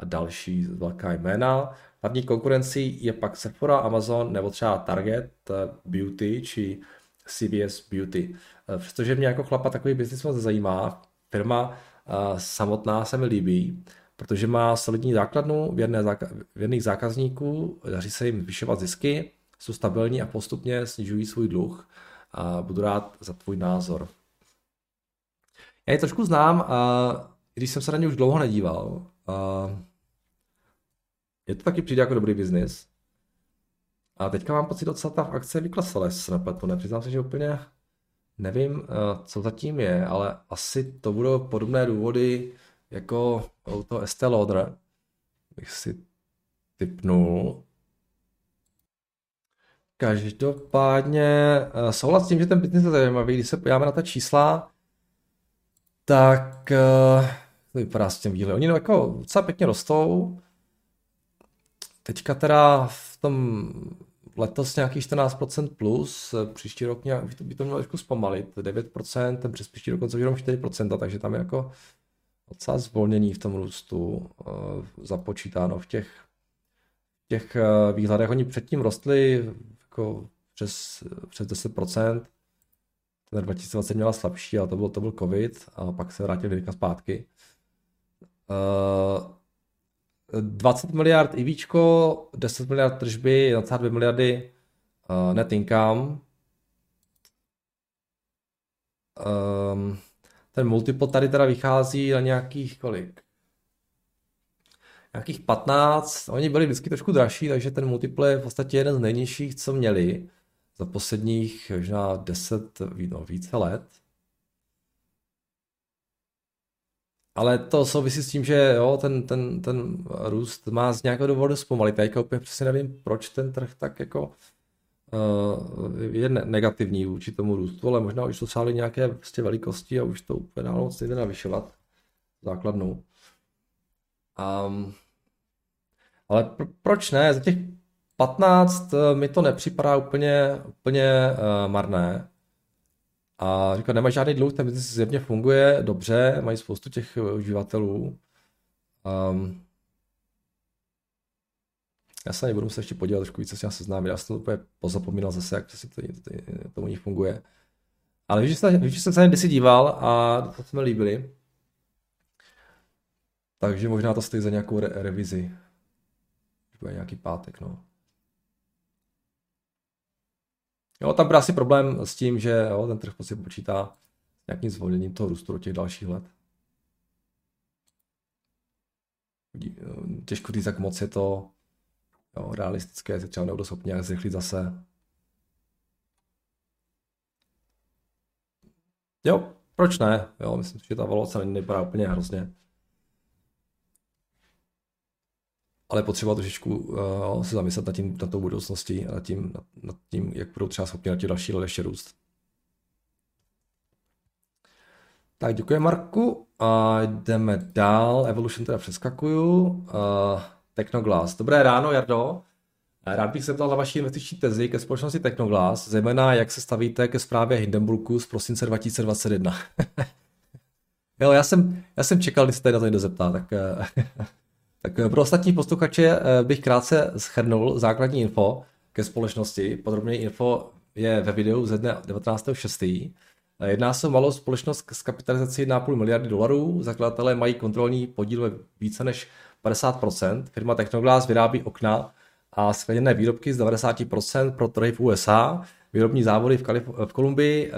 a další velká jména. Hlavní konkurencí je pak Sephora, Amazon nebo třeba Target eh, Beauty či CVS Beauty. Eh, přestože mě jako chlapa takový biznis moc zajímá, firma eh, samotná se mi líbí, protože má solidní základnu věrné záka- věrných zákazníků, daří se jim zvyšovat zisky, jsou stabilní a postupně snižují svůj dluh. A budu rád za tvůj názor. Já je trošku znám, a když jsem se na ně už dlouho nedíval, a je to taky přijde jako dobrý biznis. A teďka mám pocit, docela ta akce vyklesala, jestli se nepletu. Nepřiznám se, že úplně nevím, eh, co zatím je, ale asi to budou podobné důvody jako toho Estée Lauder. Bych si typnul. Každopádně eh, souhlas s tím, že ten biznis je zajímavý, když se podíváme na ta čísla, tak uh, to vypadá s tím výhled. Oni no jako docela pěkně rostou, Teďka teda v tom letos nějaký 14% plus, příští rok nějak, by to mělo trošku zpomalit, 9%, ten přes příští rok jenom 4%, takže tam je jako docela zvolnění v tom růstu uh, započítáno v těch, těch uh, výhledech. Oni předtím rostli jako přes, přes 10%, ten 2020 měla slabší, ale to byl, to byl covid a pak se vrátili teďka zpátky. Uh, 20 miliard IVčko, 10 miliard tržby, 1,2 miliardy uh, net income. Um, ten multiple tady teda vychází na nějakých kolik? Nějakých 15. Oni byli vždycky trošku dražší, takže ten multiple je v podstatě jeden z nejnižších, co měli za posledních možná 10, no, více let. Ale to souvisí s tím, že jo, ten, ten, ten růst má z nějakého důvodu zpomalit. Já jako úplně přesně nevím, proč ten trh tak jako je negativní vůči tomu růstu, ale možná už dosáhli nějaké prostě velikosti a už to úplně dál moc nejde navyšovat základnou. Um, ale pro, proč ne? Za těch 15 eh, mi to nepřipadá úplně, úplně uh, marné. A říkám, nemají žádný dluh, ten biznis zjevně funguje dobře, mají spoustu těch uživatelů. Um, já se nebudu se ještě podívat trošku více, se seznámit, já jsem to úplně pozapomínal zase, jak přesně to, to, to u nich funguje. Ale víš, že jsem, víš, jsem se kdysi díval a to mi líbili. Takže možná to stojí za nějakou re- revizi. Bude nějaký pátek, no. Jo, tam bude asi problém s tím, že jo, ten trh prostě počítá nějakým zvolněním toho růstu do těch dalších let. Těžko říct, jak moc je to jo, realistické, že třeba nebudou schopni nějak zrychlit zase. Jo, proč ne? Jo, myslím, že ta valuace nevypadá úplně hrozně. Ale potřeba trošičku uh, se zamyslet nad, tím, nad tou budoucností a nad tím, nad, nad tím, jak budou třeba schopni na těch další let ještě růst. Tak děkuji Marku a jdeme dál. Evolution teda přeskakuju. Uh, Technoglass. Dobré ráno, Jardo. Rád bych se ptal na vaší investiční tezi ke společnosti Technoglass, zejména jak se stavíte ke zprávě Hindenburgu z prosince 2021. jo, já jsem, já jsem čekal, když se tady na to někdo zeptá, tak tak eh, pro ostatní posluchače eh, bych krátce schrnul základní info ke společnosti. Podrobně info je ve videu ze dne 19.6. Eh, jedná se o malou společnost s kapitalizací 1,5 miliardy dolarů. Zakladatelé mají kontrolní podíl ve více než 50%. Firma Technoglass vyrábí okna a skleněné výrobky z 90% pro trhy v USA. Výrobní závody v, Kalif- v Kolumbii,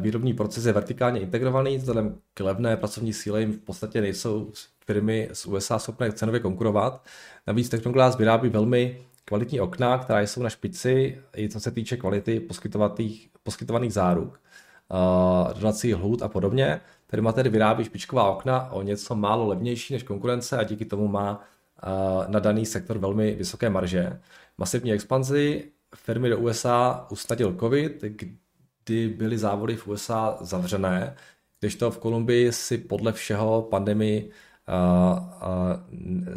výrobní proces je vertikálně integrovaný, vzhledem k levné pracovní síle jim v podstatě nejsou firmy z USA schopné cenově konkurovat. Navíc Technoglass vyrábí velmi kvalitní okna, která jsou na špici, i co se týče kvality poskytovaných záruk, uh, dodací lhůt a podobně. Firma tedy vyrábí špičková okna o něco málo levnější než konkurence a díky tomu má uh, na daný sektor velmi vysoké marže. Masivní expanzi firmy do USA usnadil COVID, kdy byly závody v USA zavřené, když to v Kolumbii si podle všeho pandemii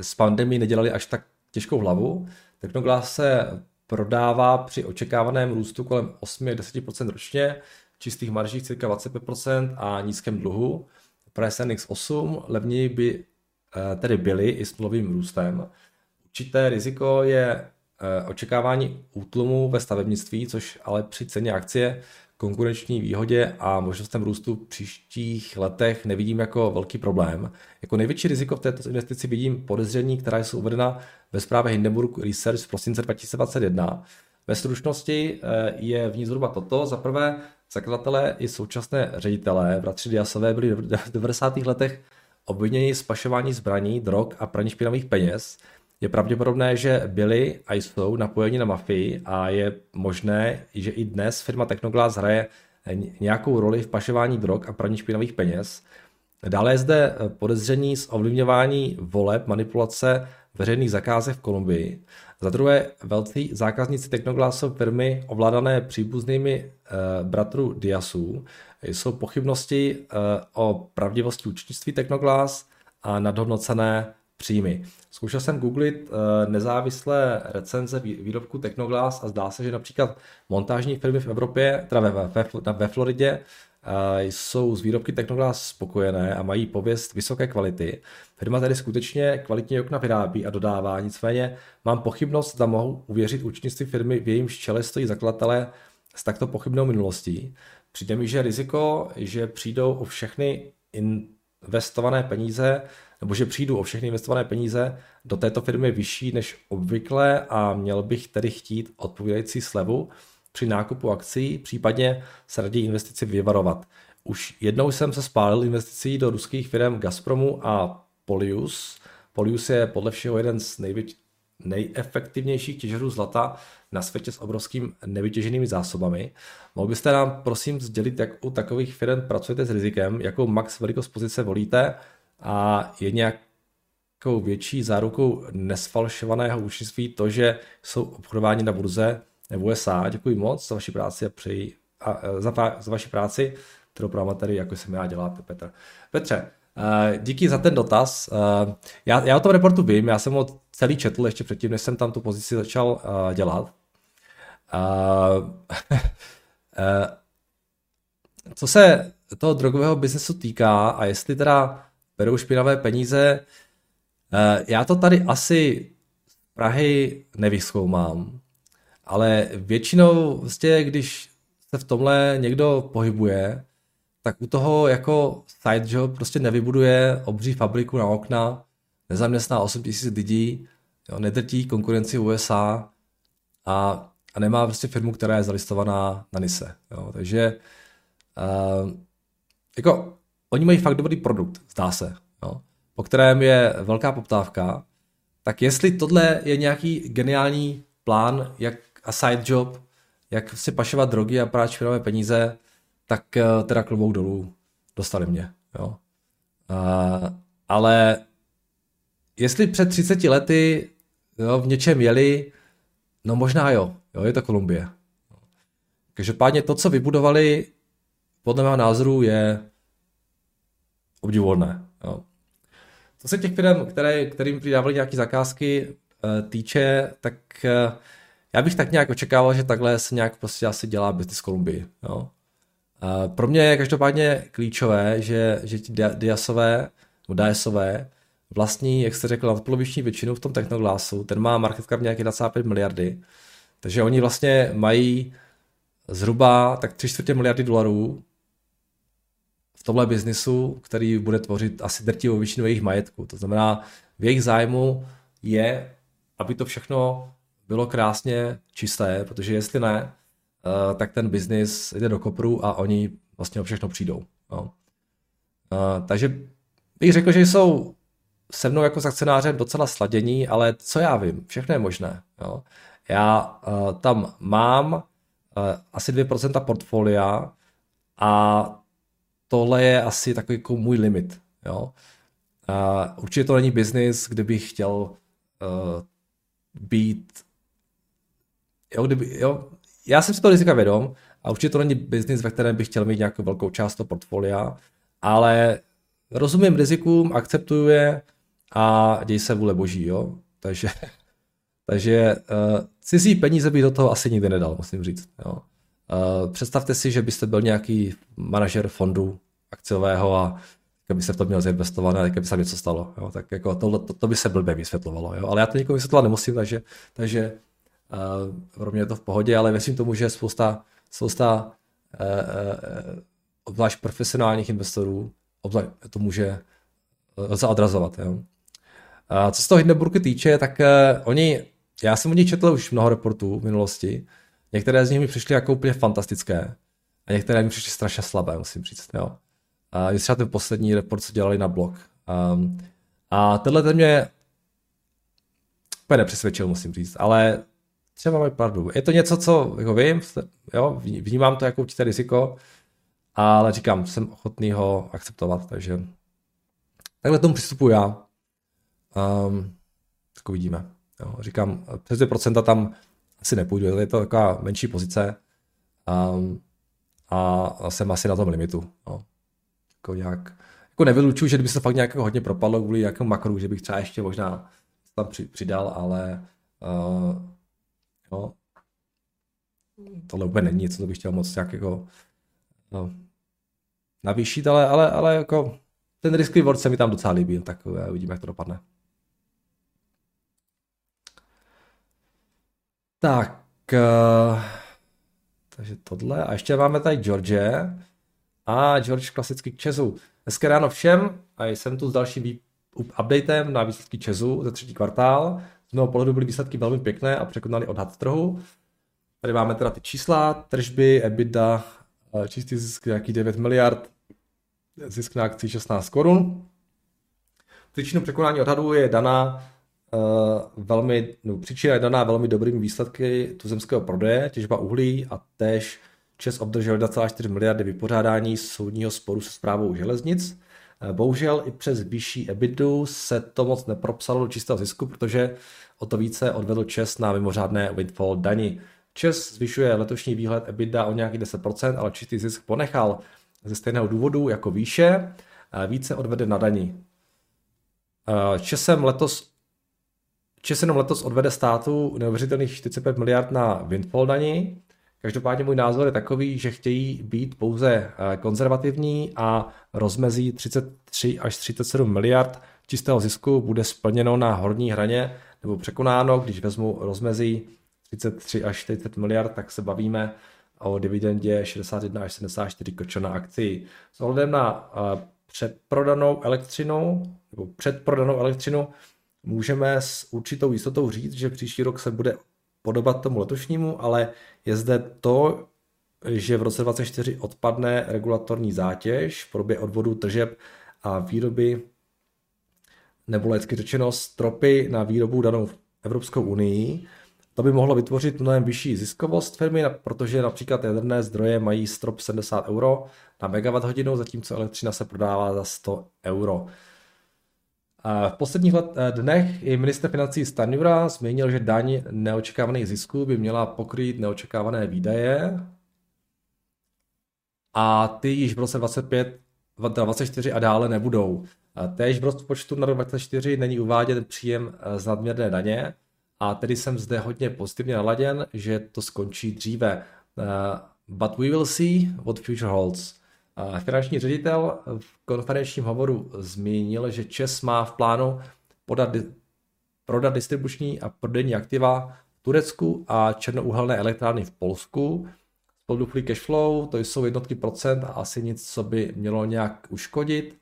s pandemí nedělali až tak těžkou hlavu. Technoglass se prodává při očekávaném růstu kolem 8-10% ročně, čistých maržích cirka 25% a nízkém dluhu. Price earnings 8, levněji by eh, tedy byly i s nulovým růstem. Určité riziko je eh, očekávání útlumu ve stavebnictví, což ale při ceně akcie konkurenční výhodě a možnostem růstu v příštích letech nevidím jako velký problém. Jako největší riziko v této investici vidím podezření, která jsou uvedena ve zprávě Hindenburg Research z prosince 2021. Ve stručnosti eh, je v ní zhruba toto. Za prvé, zakladatelé i současné ředitelé, bratři Diasové, byli v 90. letech obviněni z pašování zbraní, drog a praní špinavých peněz. Je pravděpodobné, že byli a jsou napojeni na mafii a je možné, že i dnes firma Technoglass hraje nějakou roli v pašování drog a praní špinavých peněz. Dále je zde podezření z ovlivňování voleb, manipulace veřejných zakázek v Kolumbii. Za druhé, velcí zákazníci Technoglass jsou firmy ovládané příbuznými e, bratrů Diasů. Jsou pochybnosti e, o pravdivosti účetnictví Technoglass a nadhodnocené příjmy. Zkoušel jsem googlit uh, nezávislé recenze výrobku Technoglass a zdá se, že například montážní firmy v Evropě, teda ve, ve, ve Floridě, uh, jsou z výrobky Technoglass spokojené a mají pověst vysoké kvality. Firma tedy skutečně kvalitní okna vyrábí a dodává, nicméně mám pochybnost, zda mohu uvěřit účetnictví firmy, v jejímž čele stojí zakladatelé s takto pochybnou minulostí. Přijde mi, že riziko, že přijdou o všechny investované peníze, nebo že přijdu o všechny investované peníze do této firmy vyšší než obvykle a měl bych tedy chtít odpovídající slevu při nákupu akcí, případně se raději investici vyvarovat. Už jednou jsem se spálil investicí do ruských firm Gazpromu a Polius. Polius je podle všeho jeden z největ, nejefektivnějších těžerů zlata na světě s obrovským nevytěženými zásobami. Mohl byste nám prosím sdělit, jak u takových firm pracujete s rizikem, jakou max velikost pozice volíte a je nějakou větší zárukou nesfalšovaného účetnictví to, že jsou obchodováni na burze v USA. Děkuji moc za vaši práci a přeji a, za, za vaši práci, kterou pro amatéry, jako jsem já děláte, Petr. Petře, Uh, díky za ten dotaz. Uh, já, já o tom reportu vím, já jsem ho celý četl ještě předtím, než jsem tam tu pozici začal dělat. Co se toho drogového biznesu týká a jestli teda berou špinavé peníze, uh, já to tady asi Prahy nevyzkoumám, ale většinou vlastně, když se v tomhle někdo pohybuje, tak u toho jako side job prostě nevybuduje obří fabriku na okna, nezaměstná 8 000 lidí, jo, nedrtí konkurenci USA a, a nemá prostě firmu, která je zalistovaná na NISE. Jo. Takže uh, jako oni mají fakt dobrý produkt, zdá se, jo, po kterém je velká poptávka, tak jestli tohle je nějaký geniální plán, jak a side job, jak si pašovat drogy a prát špinavé peníze, tak uh, teda klobouk dolů dostali mě. Jo. Uh, ale jestli před 30 lety jo, v něčem jeli, no možná jo, jo je to Kolumbie. Každopádně to, co vybudovali, podle mého názoru je obdivuhodné. Co se těch firm, které, kterým přidávali nějaké zakázky, eh, týče, tak eh, já bych tak nějak očekával, že takhle se nějak prostě asi dělá business Kolumbii. Jo. Pro mě je každopádně klíčové, že, že ti Diasové, Diasové vlastní, jak jste řekl, nadpoloviční většinu v tom Technoglassu, ten má market cap nějaký 25 miliardy, takže oni vlastně mají zhruba tak 3 čtvrtě miliardy dolarů tomhle biznisu, který bude tvořit asi drtivou většinu jejich majetku. To znamená, v jejich zájmu je, aby to všechno bylo krásně čisté, protože jestli ne, uh, tak ten biznis jde do kopru a oni vlastně o všechno přijdou. No. Uh, takže bych řekl, že jsou se mnou jako s akcionářem docela sladění, ale co já vím, všechno je možné. Jo. Já uh, tam mám asi 2% portfolia a tohle je asi takový jako můj limit. Jo. Uh, určitě to není biznis, kde bych chtěl uh, být jo, kdyby, jo, já jsem si to rizika vědom a určitě to není biznis, ve kterém bych chtěl mít nějakou velkou část toho portfolia, ale rozumím rizikům, akceptuju je a děj se vůle boží, jo. Takže, takže uh, cizí peníze bych do toho asi nikdy nedal, musím říct. Jo. Uh, představte si, že byste byl nějaký manažer fondu akciového a by se v tom měl zainvestovat a by se něco stalo. Jo. Tak jako to, to, to, by se blbě vysvětlovalo. Jo. Ale já to nikomu vysvětlovat nemusím, takže, takže pro mě je to v pohodě, ale věřím tomu, že spousta, spousta eh, eh, obzvlášť profesionálních investorů obzvlášť to může zaodrazovat. Jo. A co se toho Hindenburgu týče, tak uh, oni, já jsem o nich četl už mnoho reportů v minulosti, některé z nich mi přišly jako úplně fantastické a některé mi přišly strašně slabé, musím říct. Jo. A je třeba ten poslední report, co dělali na blog. Um, a tenhle ten mě úplně nepřesvědčil, musím říct, ale třeba mají pravdu. Je to něco, co jako vím, jo, vnímám to jako určité riziko, ale říkám, jsem ochotný ho akceptovat, takže takhle tomu přistupuji já. Um, tak uvidíme. Jo, říkám, přes 2% tam asi nepůjdu, je to taková menší pozice um, a jsem asi na tom limitu. No. Jako nějak, jako nevylučuju, že kdyby se fakt nějak hodně propadlo kvůli nějakému makru, že bych třeba ještě možná tam přidal, ale uh, Jo. Tohle úplně není něco, co bych chtěl moc nějak jako no, navýšit, ale, ale, ale jako ten risk reward se mi tam docela líbil, tak uvidíme, jak to dopadne. Tak, uh, takže tohle. A ještě máme tady George. A George klasicky k Česu. Dneska ráno všem a jsem tu s dalším updatem na výsledky Česu za třetí kvartál. Z mého pohledu byly výsledky velmi pěkné a překonali odhad trhu. Tady máme teda ty čísla, tržby, EBITDA, eh, čistý zisk nějaký 9 miliard, zisk na akci 16 korun. Příčinu překonání odhadu je daná uh, velmi, no, příčina je daná velmi dobrými výsledky tuzemského prodeje, těžba uhlí a též Čes obdržel 1,4 miliardy vypořádání soudního sporu se zprávou železnic. Eh, bohužel i přes vyšší EBITu se to moc nepropsalo do čistého zisku, protože o to více odvedl Čes na mimořádné windfall dani. Čes zvyšuje letošní výhled EBITDA o nějaký 10%, ale čistý zisk ponechal ze stejného důvodu jako výše, více odvede na daní. Česem letos Čes jenom letos odvede státu neuvěřitelných 45 miliard na windfall daní. Každopádně můj názor je takový, že chtějí být pouze konzervativní a rozmezí 33 až 37 miliard čistého zisku bude splněno na horní hraně nebo překonáno, když vezmu rozmezí 33 až 40 miliard, tak se bavíme o dividendě 61 až 74 kočo na akci. S ohledem na předprodanou elektřinu, nebo předprodanou elektřinu, můžeme s určitou jistotou říct, že příští rok se bude podobat tomu letošnímu, ale je zde to, že v roce 2024 odpadne regulatorní zátěž v podobě odvodu tržeb a výroby nebo lecky řečeno stropy na výrobu danou Evropskou unii. To by mohlo vytvořit mnohem vyšší ziskovost firmy, protože například jaderné zdroje mají strop 70 euro na megawatt hodinu, zatímco elektřina se prodává za 100 euro. V posledních let, eh, dnech i minister financí Stanjura zmínil, že daň neočekávaných zisků by měla pokrýt neočekávané výdaje a ty již v roce 25, 24 a dále nebudou. Též v rozpočtu na rok 2024 není uváděn příjem eh, z nadměrné daně a tedy jsem zde hodně pozitivně naladěn, že to skončí dříve. Uh, but we will see what future holds. Finanční ředitel v konferenčním hovoru zmínil, že Čes má v plánu podat, prodat distribuční a prodejní aktiva v Turecku a černouhelné elektrárny v Polsku. Spolu free cash flow, to jsou jednotky procent a asi nic, co by mělo nějak uškodit.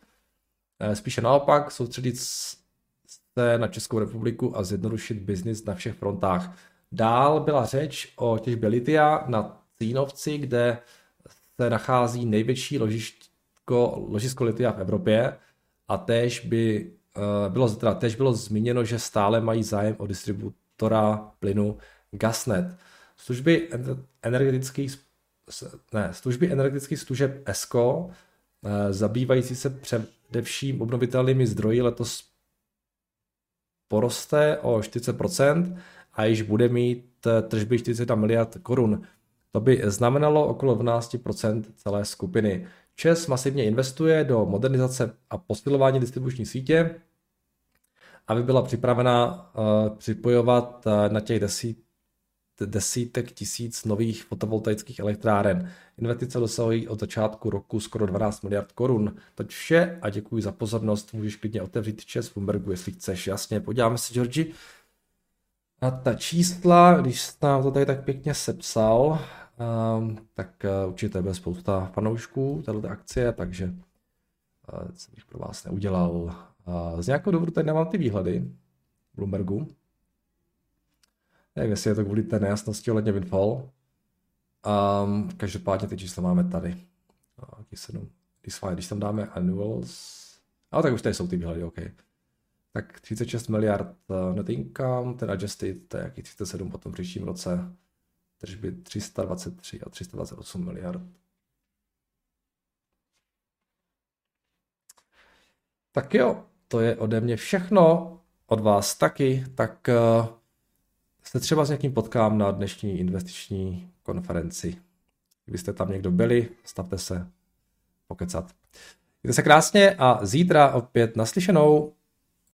Uh, spíše naopak, soustředit se na Českou republiku a zjednodušit biznis na všech frontách. Dál byla řeč o těžbě litia na Cínovci, kde se nachází největší ložisko, ložisko litia v Evropě a též by eh, bylo, teda též bylo zmíněno, že stále mají zájem o distributora plynu Gasnet. Služby energetických ne, služby energetických služeb ESCO, eh, zabývající se především obnovitelnými zdroji, letos poroste o 40% a již bude mít eh, tržby 40 miliard korun. To by znamenalo okolo 12% celé skupiny. ČES masivně investuje do modernizace a posilování distribuční sítě, aby byla připravena uh, připojovat uh, na těch desít, desítek tisíc nových fotovoltaických elektráren. Investice dosahují od začátku roku skoro 12 miliard korun. To vše a děkuji za pozornost. Můžeš klidně otevřít ČES v Bloombergu, jestli chceš. Jasně, podíváme se, Georgi. A ta čísla, když jsi nám to tady tak pěkně sepsal, tak uh, určitě bude spousta fanoušků této akcie, takže jsem bych pro vás neudělal. Uh, z nějakého důvodu tady nemám ty výhledy Bloombergu. Nevím, jestli je to kvůli té nejasnosti ohledně Windfall. Um, každopádně ty čísla máme tady. Uh, když, když tam dáme annuals, ale tak už tady jsou ty výhledy, OK. Tak 36 miliard net income, ten adjusted, to je jaký 37 potom příštím roce. Tržby 323 a 328 miliard. Tak jo, to je ode mě všechno, od vás taky, tak uh, se třeba s někým potkám na dnešní investiční konferenci. Kdybyste tam někdo byli, stavte se pokecat. Mějte se krásně a zítra opět naslyšenou.